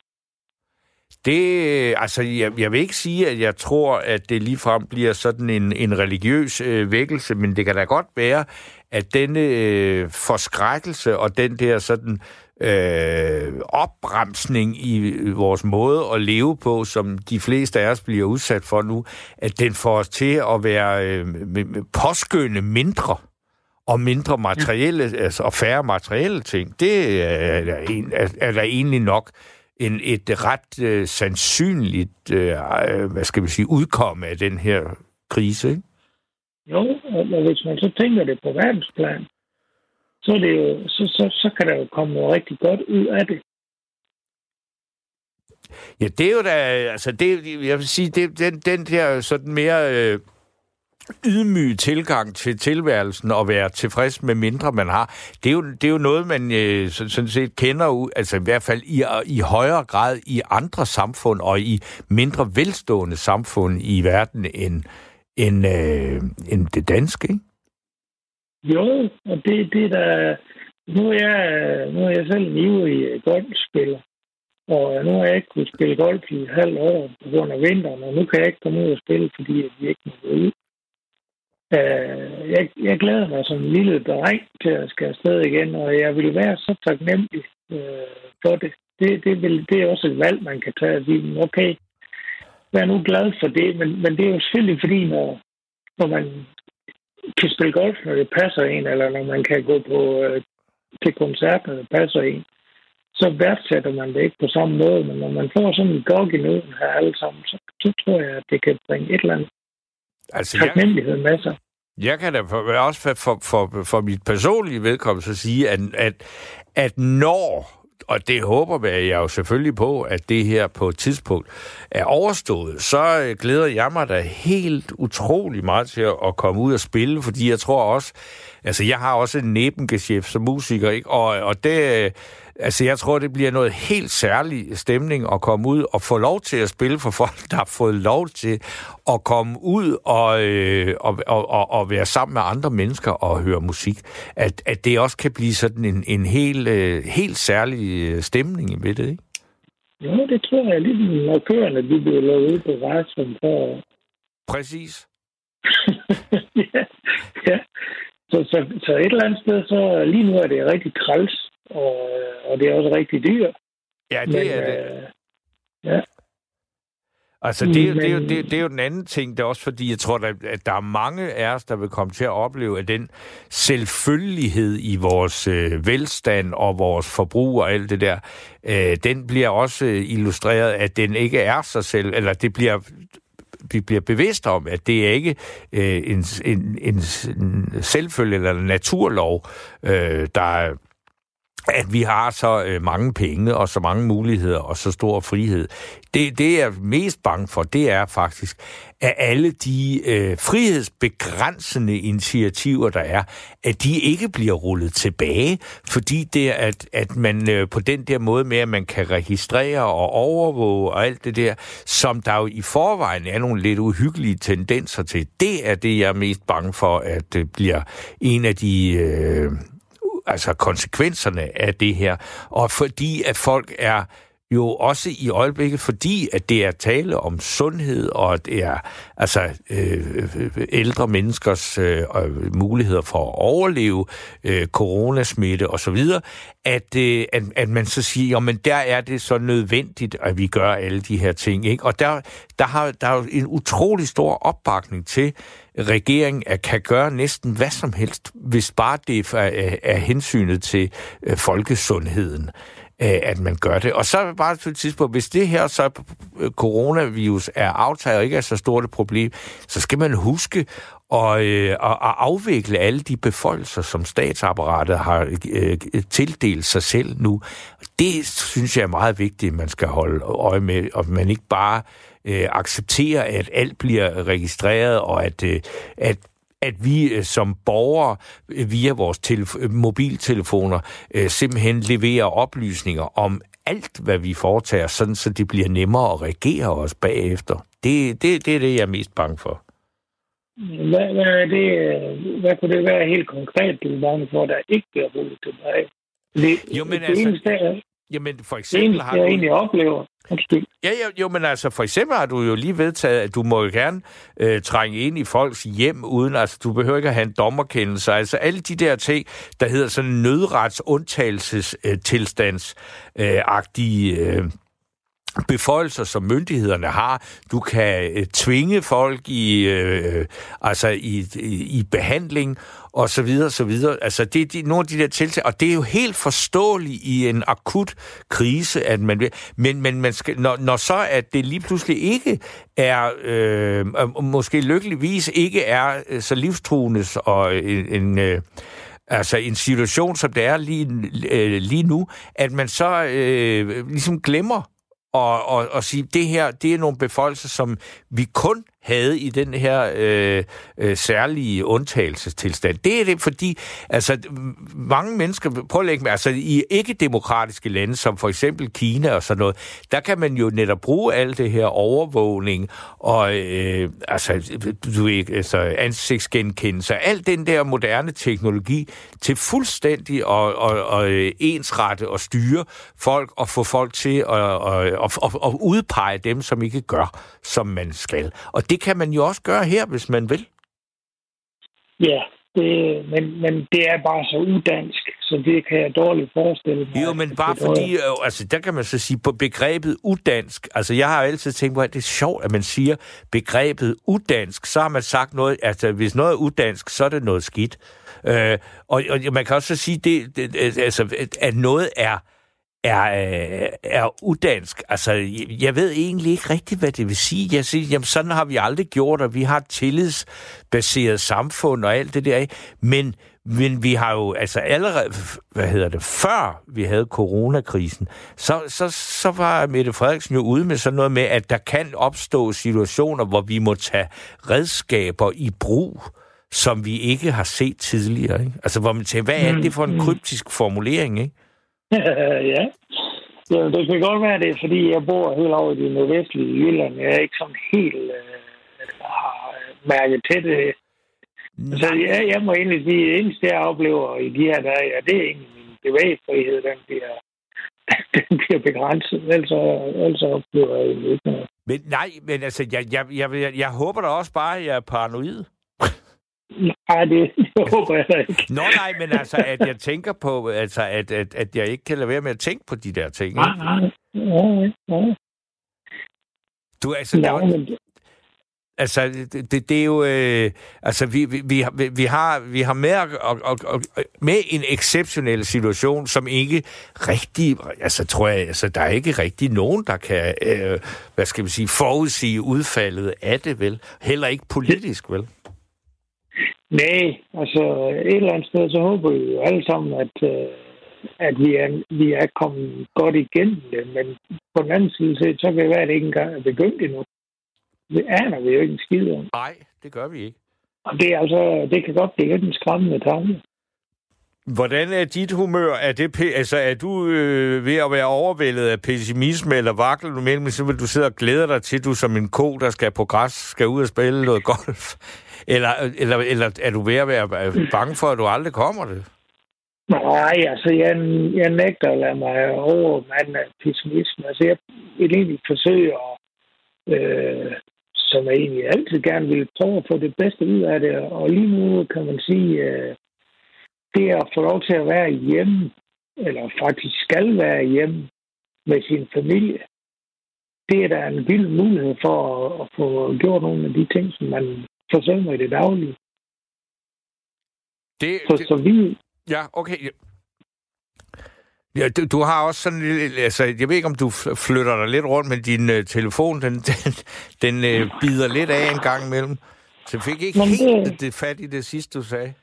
Det, altså, jeg, jeg vil ikke sige, at jeg tror, at det ligefrem bliver sådan en, en religiøs øh, vækkelse, men det kan da godt være, at denne øh, forskrækkelse og den der sådan øh, opbremsning i vores måde at leve på, som de fleste af os bliver udsat for nu, at den får os til at være øh, påskynde mindre og mindre materielle, ja. altså, og færre materielle ting. Det er, er, en, er, er der egentlig nok en, et ret øh, sandsynligt, øh, hvad skal vi sige, udkomme af den her krise, ikke? Jo, og hvis man så tænker det på verdensplan, så, er det jo, så, så, så kan der jo komme noget rigtig godt ud af det. Ja, det er jo da, altså det, jeg vil sige, det, den, den der sådan mere øh, ydmyge tilgang til tilværelsen og være tilfreds med mindre man har, det er jo, det er jo noget, man øh, sådan set kender, ud, altså i hvert fald i, øh, i højere grad i andre samfund og i mindre velstående samfund i verden end, end, øh, end det danske, ikke? Jo, og det, det der... Nu er, jeg, nu er jeg selv en ivrig øh, golfspiller, og øh, nu har jeg ikke kunnet spille golf i et halvt år på grund af vinteren, og nu kan jeg ikke komme ud og spille, fordi vi ikke må gå ud. Uh, jeg, jeg glæder mig som en lille dreng til at skal afsted igen, og jeg vil være så taknemmelig uh, for det. Det, det, vil, det er også et valg, man kan tage at sige, okay, vær nu glad for det, men, men det er jo selvfølgelig fordi, når, når man kan spille golf, når det passer en, eller når man kan gå på, øh, til koncert, når det passer en, så værdsætter man det ikke på samme måde. Men når man får sådan en gog i nøden her alle sammen, så, så tror jeg, at det kan bringe et eller andet altså, taknemmelighed med sig. Jeg kan da for, også for, for, for, for mit personlige vedkommelse sige, at, at, at når og det håber jeg jo selvfølgelig på, at det her på et tidspunkt er overstået, så øh, glæder jeg mig da helt utrolig meget til at komme ud og spille, fordi jeg tror også, altså jeg har også en næbengeschef som musiker, ikke? Og, og det, øh, Altså, jeg tror, det bliver noget helt særlig stemning at komme ud og få lov til at spille for folk, der har fået lov til at komme ud og, øh, og, og, og, være sammen med andre mennesker og høre musik. At, at det også kan blive sådan en, en helt, øh, helt særlig øh, stemning ved det, ikke? Jo, det tror jeg, lige når køerne de bliver lavet ud på rejsen for... Præcis. (laughs) ja, ja. Så, så, så et eller andet sted, så lige nu er det rigtig træls, og, og det er også rigtig dyrt. Ja, det Men, er det. Øh, ja. Altså, det, Men... det, er jo, det, det er jo den anden ting, det er også fordi, jeg tror, at der er mange af os, der vil komme til at opleve, at den selvfølgelighed i vores øh, velstand og vores forbrug og alt det der, øh, den bliver også illustreret, at den ikke er sig selv, eller det bliver vi bliver bevidst om, at det er ikke øh, en, en, en, en selvfølge eller en naturlov, øh, der at vi har så øh, mange penge og så mange muligheder og så stor frihed. Det, det jeg er mest bange for, det er faktisk, at alle de øh, frihedsbegrænsende initiativer, der er, at de ikke bliver rullet tilbage, fordi det er, at, at man øh, på den der måde med, at man kan registrere og overvåge og alt det der, som der jo i forvejen er nogle lidt uhyggelige tendenser til, det er det, jeg er mest bange for, at det bliver en af de... Øh, altså konsekvenserne af det her, og fordi at folk er jo også i øjeblikket, fordi at det er tale om sundhed, og det er altså øh, ældre menneskers øh, muligheder for at overleve øh, coronasmitte osv., at, øh, at, at man så siger, men der er det så nødvendigt, at vi gør alle de her ting. Ikke? Og der, der, har, der er en utrolig stor opbakning til, regeringen kan gøre næsten hvad som helst, hvis bare det er, er hensynet til øh, folkesundheden øh, at man gør det. Og så bare til et tidspunkt, hvis det her så øh, coronavirus er aftaget og ikke er så stort et problem, så skal man huske og, øh, og afvikle alle de befolkninger, som statsapparatet har øh, tildelt sig selv nu. Det synes jeg er meget vigtigt, at man skal holde øje med, og man ikke bare øh, accepterer, at alt bliver registreret, og at, øh, at at vi øh, som borgere øh, via vores telef- mobiltelefoner øh, simpelthen leverer oplysninger om alt, hvad vi foretager, sådan så det bliver nemmere at reagere os bagefter. Det, det, det er det, jeg er mest bange for. Hvad, hvad, er det, hvad kunne det være helt konkret, du er bange for, der ikke bliver rullet tilbage? Det, jo, men det altså, eneste, jamen for eksempel det eneste, har du... jeg egentlig oplever, Undskyld. Ja, ja, jo, men altså, for eksempel har du jo lige vedtaget, at du må jo gerne øh, trænge ind i folks hjem, uden, altså, du behøver ikke at have en dommerkendelse. Altså, alle de der ting, der hedder sådan nødrets undtagelsestilstandsagtige øh, beføjelser, som myndighederne har. Du kan øh, tvinge folk i, øh, altså i, i, i behandling, og så videre, så videre. Altså, det er de, nogle af de der tiltag, og det er jo helt forståeligt i en akut krise, at man vil, men, men man skal, når, når så, at det lige pludselig ikke er, øh, måske lykkeligvis ikke er øh, så livstruende og øh, en, en øh, altså en situation, som det er lige, øh, lige nu, at man så øh, ligesom glemmer og, og, og sige, det her, det er nogle befolkninger, som vi kun havde i den her øh, øh, særlige undtagelsestilstand. Det er det, fordi altså, mange mennesker, prøv at lægge med, altså i ikke-demokratiske lande, som for eksempel Kina og sådan noget, der kan man jo netop bruge alt det her overvågning og øh, altså, du ved, altså, ansigtsgenkendelse, alt den der moderne teknologi til fuldstændig og, og, og ensrette og styre folk og få folk til at, og, og, og udpege dem, som ikke gør, som man skal. Og det kan man jo også gøre her, hvis man vil. Ja, det, men, men det er bare så udansk, så det kan jeg dårligt forestille mig. Jo, men bare fordi, øh, altså der kan man så sige, på begrebet udansk, altså jeg har altid tænkt på, at det er sjovt, at man siger begrebet udansk, så har man sagt noget, altså hvis noget er udansk, så er det noget skidt. Øh, og, og man kan også sige, det, det, altså, at noget er er, øh, er udansk. Altså, jeg ved egentlig ikke rigtigt, hvad det vil sige. Jeg siger, jamen sådan har vi aldrig gjort, og vi har et tillidsbaseret samfund og alt det der. Men, men vi har jo altså allerede, hvad hedder det, før vi havde coronakrisen, så, så, så var Mette Frederiksen jo ude med sådan noget med, at der kan opstå situationer, hvor vi må tage redskaber i brug, som vi ikke har set tidligere. Ikke? Altså, hvor man tænker, hvad er det for en mm, mm. kryptisk formulering, ikke? (laughs) ja. ja. Det kan godt være, det er, fordi jeg bor helt over i det nordvestlige Jylland. Jeg er ikke sådan helt øh, har mærket til det. Nej. Så jeg, jeg må egentlig sige, det eneste, jeg oplever i de her dage, ja, det er egentlig min bevægelsesfrihed, den bliver, (laughs) den bliver begrænset. Ellers, ellers oplever jeg ikke noget. Men nej, men altså, jeg, jeg, jeg, jeg, jeg håber da også bare, at jeg er paranoid. Nej, det, det håber jeg da ikke. Nå nej, men altså, at jeg tænker på, altså, at, at, at jeg ikke kan lade være med at tænke på de der ting. Nej, nej, nej, nej. Du, altså, der, nej, men... Altså, det, det, det er jo... Øh, altså, vi, vi, vi, vi, har, vi har med, og, og, og, med en exceptionel situation, som ikke rigtig... Altså, tror jeg, altså, der er ikke rigtig nogen, der kan, øh, hvad skal vi sige, forudsige udfaldet af det, vel? Heller ikke politisk, vel? Nej, altså et eller andet sted, så håber vi jo alle sammen, at, øh, at vi, er, vi er kommet godt igennem det. Men på den anden side, så kan det være, at det ikke engang er begyndt endnu. Det aner vi jo ikke en skid om. Nej, det gør vi ikke. Og det, er altså, det kan godt blive en skræmmende tanke. Hvordan er dit humør? Er, det, altså, er du øh, ved at være overvældet af pessimisme, eller vakler du mellem, så vil du sidde og glæde dig til, du som en ko, der skal på græs, skal ud og spille noget golf? (laughs) Eller, eller, eller er du ved at være bange for, at du aldrig kommer det? Nej, altså jeg, jeg nægter at lade mig overmande af pessimisme. Altså jeg vil egentlig forsøge at, øh, som jeg egentlig altid gerne vil prøve at få det bedste ud af det. Og lige nu kan man sige, øh, det at få lov til at være hjemme, eller faktisk skal være hjemme med sin familie, det er da en vild mulighed for at, at få gjort nogle af de ting, som man forsømmer i det daglige. Det, så, det, så vi... Ja, okay. Ja, du, du har også sådan lidt, altså, jeg ved ikke, om du flytter dig lidt rundt, men din uh, telefon, den, (laughs) den, den uh, bider lidt af en gang imellem. Så jeg fik ikke men helt det, det fat i det sidste, du sagde.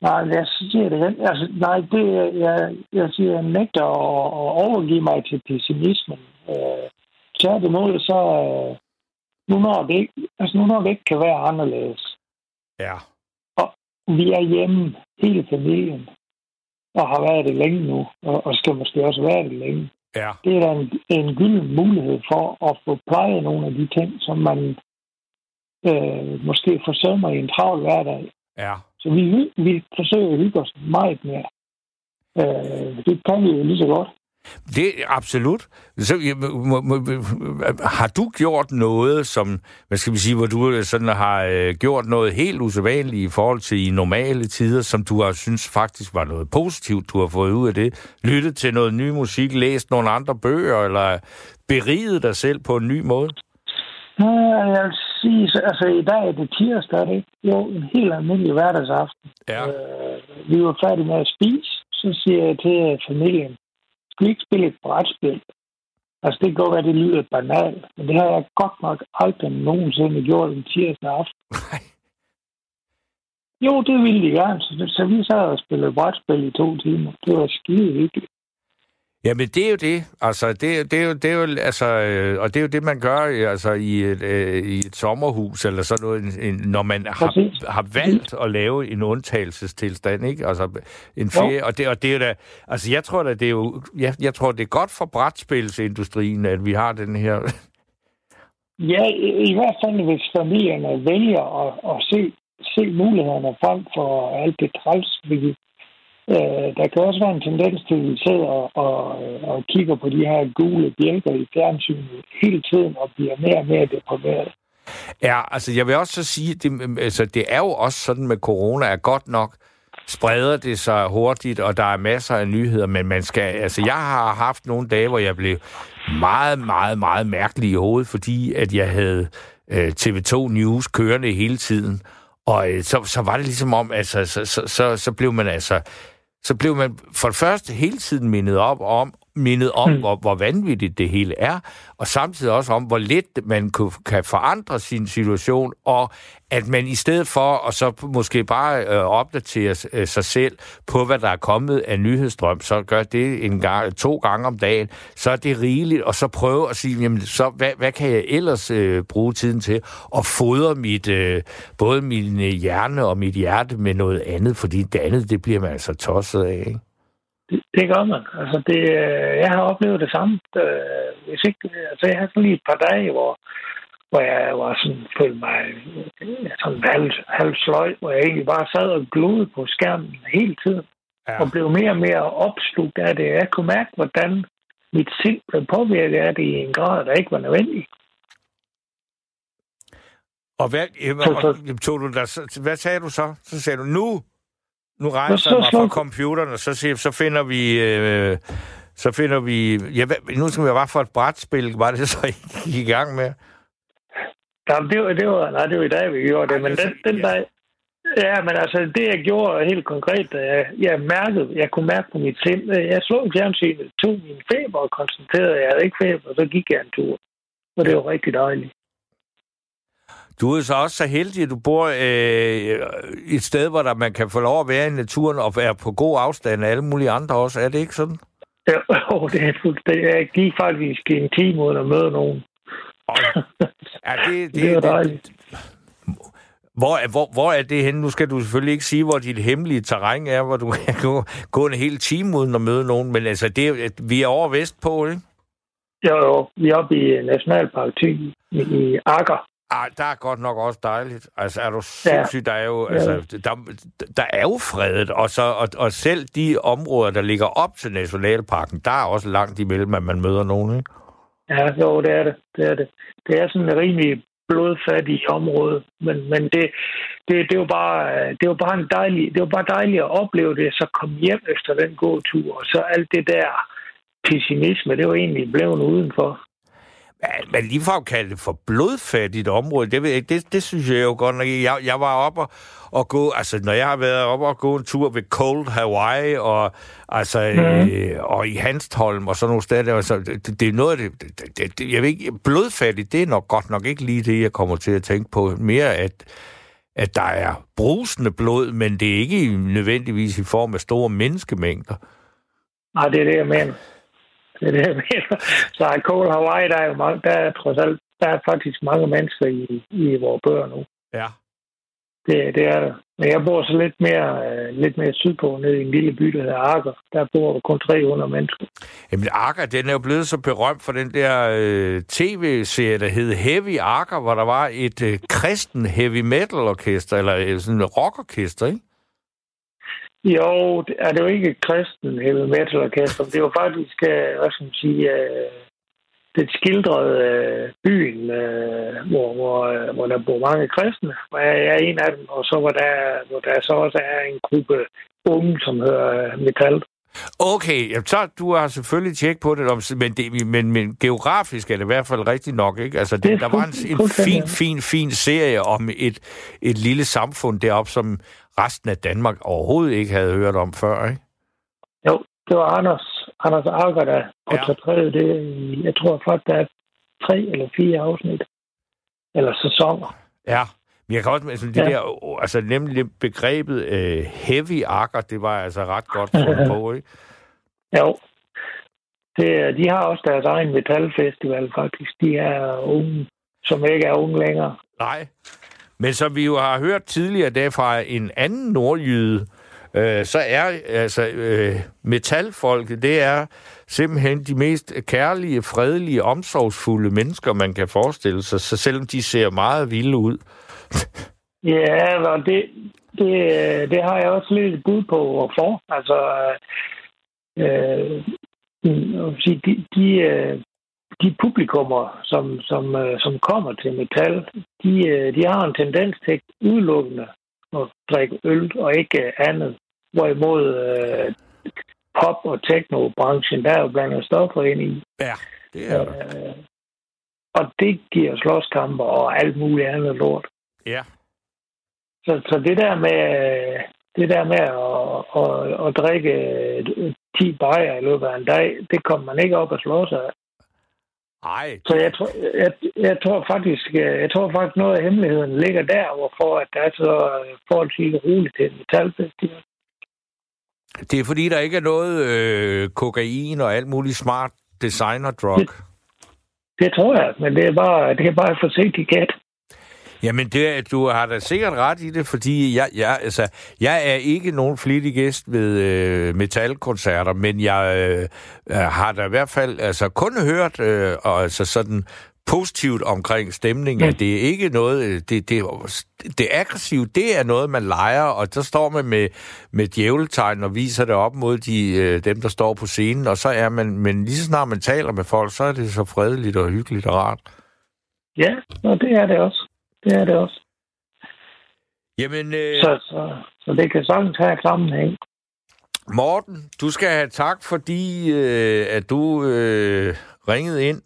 Nej, jeg siger det altså, Nej, det, jeg, jeg siger, jeg nægter at, at overgive mig til pessimismen. Uh, tværtimod, så, uh, nu når det ikke, altså nu når det ikke kan være anderledes. Ja. Og vi er hjemme, hele familien, og har været det længe nu, og, og skal måske også være det længe. Ja. Det er da en, en gylden mulighed for at få plejet nogle af de ting, som man øh, måske forsømmer i en travl hverdag. Ja. Så vi, vi forsøger at hygge os meget mere. Øh, det kan vi jo lige så godt. Det absolut. Så, må, må, har du gjort noget, som, hvad skal vi sige, hvor du sådan har øh, gjort noget helt usædvanligt i forhold til i normale tider, som du har synes faktisk var noget positivt, du har fået ud af det? Lyttet til noget ny musik, læst nogle andre bøger, eller beriget dig selv på en ny måde? Jeg vil sige, altså i dag er det tirsdag, det jo en helt almindelig hverdagsaften. Ja. Øh, vi var færdige med at spise, så siger jeg til familien, skal vi ikke spille et brætspil? Altså, det kan godt være, det lyder banalt, men det har jeg godt nok aldrig nogensinde gjort en tirsdag aften. (laughs) Jo, det ville de gerne, så, så vi sad og spillede brætspil i to timer. Det var skide hyggeligt. Jamen, det er jo det. Altså, det, det, er jo, det er jo, altså, øh, og det er jo det, man gør altså, i, et, øh, i et sommerhus, eller sådan noget, en, når man har, har valgt at lave en undtagelsestilstand, ikke? Altså, en ferie, og det, og det er da, altså, jeg tror da, det er jo, jeg, jeg tror, det er godt for brætspilsindustrien, at vi har den her... Ja, i, i hvert fald, hvis familierne vælger at, at se, se mulighederne frem for alt det træls, vi Øh, der kan også være en tendens til, at vi sidder og, og, og kigger på de her gule bjælker i fjernsynet hele tiden og bliver mere og mere deprimeret. Ja, altså jeg vil også så sige, det, mm, altså, det er jo også sådan med corona, er godt nok spreder det sig hurtigt, og der er masser af nyheder, men man skal, altså jeg har haft nogle dage, hvor jeg blev meget, meget, meget mærkelig i hovedet, fordi at jeg havde øh, TV2 News kørende hele tiden, og øh, så, så var det ligesom om, altså, så, så, så, så blev man altså så blev man for det første hele tiden mindet op om, mindet om, mm. hvor, hvor vanvittigt det hele er, og samtidig også om, hvor lidt man kan forandre sin situation, og at man i stedet for at så måske bare øh, opdatere øh, sig selv på, hvad der er kommet af nyhedsstrøm, så gør det en gang, to gange om dagen, så er det rigeligt, og så prøve at sige, jamen, så, hvad, hvad kan jeg ellers øh, bruge tiden til? Og fodre mit, øh, både min hjerne og mit hjerte med noget andet, fordi det andet, det bliver man altså tosset af, ikke? Det, det gør man. Altså, det, øh, jeg har oplevet det samme. Hvis ikke, altså, jeg har sådan lige et par dage, hvor, hvor jeg var sådan, følte mig sådan halv, halv sløj, hvor jeg egentlig bare sad og glodede på skærmen hele tiden. Ja. Og blev mere og mere opslugt af det. Jeg kunne mærke, hvordan mit sind blev påvirket af det i en grad, der ikke var nødvendig. Og hvad, og, tog du der, hvad sagde du så? Så sagde du, nu, nu rejser jeg mig fra computeren, og så, siger, så finder vi... Øh, så finder vi... Ja, nu skal vi bare for et brætspil. Var det så, I i gang med? Ja, det var, det var, nej, det var i dag, vi gjorde det. Men den, den dag, Ja, men altså, det jeg gjorde helt konkret, jeg, jeg mærkede, jeg kunne mærke på mit sind, jeg slog fjernsynet, tog min feber og konstaterede, at jeg havde ikke feber, og så gik jeg en tur. Og det var rigtig dejligt. Du er så også så heldig, at du bor øh, et sted, hvor der, man kan få lov at være i naturen og være på god afstand af alle mulige andre også. Er det ikke sådan? Ja, (laughs) oh, det er fuldstændig. Jeg gik faktisk en time uden at møde nogen. ja, det, (laughs) det, det var dejligt. Det, hvor, hvor, hvor er det henne? Nu skal du selvfølgelig ikke sige, hvor dit hemmelige terræn er, hvor du (laughs) kan gå, gå en hel time uden at møde nogen, men altså, det, vi er over vestpå, ikke? Jo, jo. Vi er oppe i Nationalpark i, i Akker. Ah, der er godt nok også dejligt. Altså, er du sindssygt, ja. der er jo, ja. altså, der, der er jo fredet, og, så, og, og selv de områder, der ligger op til Nationalparken, der er også langt imellem, at man møder nogen, ikke? Ja, jo, det er det. Det er det. Det er sådan en rimelig blodfattig område, men, men det, det, det, var bare, det var bare en dejlig, det var bare dejligt at opleve det, så kom hjem efter den gåtur, og så alt det der pessimisme, det var egentlig blevet udenfor. Men ligefrem kalde det for blodfattigt område, det, ved jeg, det, det synes jeg jo godt nok. Jeg, jeg var oppe og, og gå, altså når jeg har været oppe og gå en tur ved Cold Hawaii, og, altså, mm. øh, og i Hanstholm og sådan nogle steder, altså, det, det er noget det, det, det, jeg ved ikke, blodfattigt, det er nok godt nok ikke lige det, jeg kommer til at tænke på. Mere at, at der er brusende blod, men det er ikke nødvendigvis i form af store menneskemængder. Nej, det er det, jeg mener. Det er det, jeg mener. Så Cold Hawaii, der er jo mange, der er trods alt, der er faktisk mange mennesker i, i vores bøger nu. Ja. Det, det er det. Men jeg bor så lidt mere, uh, lidt mere sydpå, nede i en lille by, der hedder Akker. Der bor der kun 300 mennesker. Jamen, Akker, den er jo blevet så berømt for den der uh, tv-serie, der hed Heavy Akker, hvor der var et uh, kristen heavy metal orkester, eller uh, sådan et rockorkester, ikke? Jo, det er det jo ikke kristen heavy metal orkester. Det var faktisk, hvad skal man sige, det skildrede øh, byen, øh, hvor, hvor, øh, hvor der bor mange kristne, og jeg er en af dem, og så hvor der, hvor der så også er en gruppe unge, som hedder øh, Metal. Okay, jamen, så du har selvfølgelig tjek på det, men, det, men, men geografisk er det i hvert fald rigtigt nok, ikke? Altså, det, det der var en, en fin, fin, fin serie om et, et lille samfund deroppe, som resten af Danmark overhovedet ikke havde hørt om før, ikke? Jo, det var Anders, Anders Arker, der portrætterede ja. det. Jeg tror faktisk, der er tre eller fire afsnit. Eller sæsoner. Ja, men jeg kan også, altså, det ja. der, altså nemlig begrebet uh, heavy akker, det var altså ret godt fundet på, ikke? (laughs) Jo. Det, de har også deres egen metalfestival, faktisk. De er unge, som ikke er unge længere. Nej. Men som vi jo har hørt tidligere dag fra en anden nordjyde, øh, så er altså øh, metalfolk, det er simpelthen de mest kærlige, fredelige, omsorgsfulde mennesker, man kan forestille sig, så selvom de ser meget vilde ud. (laughs) ja, og det, det, det har jeg også lidt bud på, hvorfor. Altså, øh, øh de, de, øh, de publikummer, som, som, øh, som kommer til metal, de, øh, de har en tendens til udelukkende at drikke øl og ikke andet. Hvorimod øh, pop- og techno-branchen, der er jo blandet stoffer ind i. Ja, det er øh, Og det giver slåskamper og alt muligt andet lort. Ja. Så, så det der med, det der med at, at, at drikke 10 bajer i løbet af en dag, det kommer man ikke op og slå sig af. Ej. Så jeg tror, jeg, jeg tror faktisk, jeg tror faktisk noget af hemmeligheden ligger der, hvorfor at der er så forholdsvis roligt til en metalfestival. Det er fordi, der ikke er noget øh, kokain og alt muligt smart designer drug. Det, det tror jeg, men det er bare, det er bare et forsigtigt gæt. Jamen, det, du har da sikkert ret i det, fordi jeg, jeg, altså, jeg er ikke nogen flittig gæst ved øh, metalkoncerter, men jeg øh, har da i hvert fald altså, kun hørt øh, og, altså, sådan positivt omkring stemningen. Ja. Det er ikke noget... Øh, det, det, det aggressive, det er noget, man leger, og så står man med, med djævletegn og viser det op mod de, øh, dem, der står på scenen, og så er man... Men lige så snart man taler med folk, så er det så fredeligt og hyggeligt og rart. Ja, og det er det også. Det er det også. Jamen... Øh... Så, så, så det kan sagtens have sammenhæng. Morten, du skal have tak, fordi øh, at du øh, ringede ind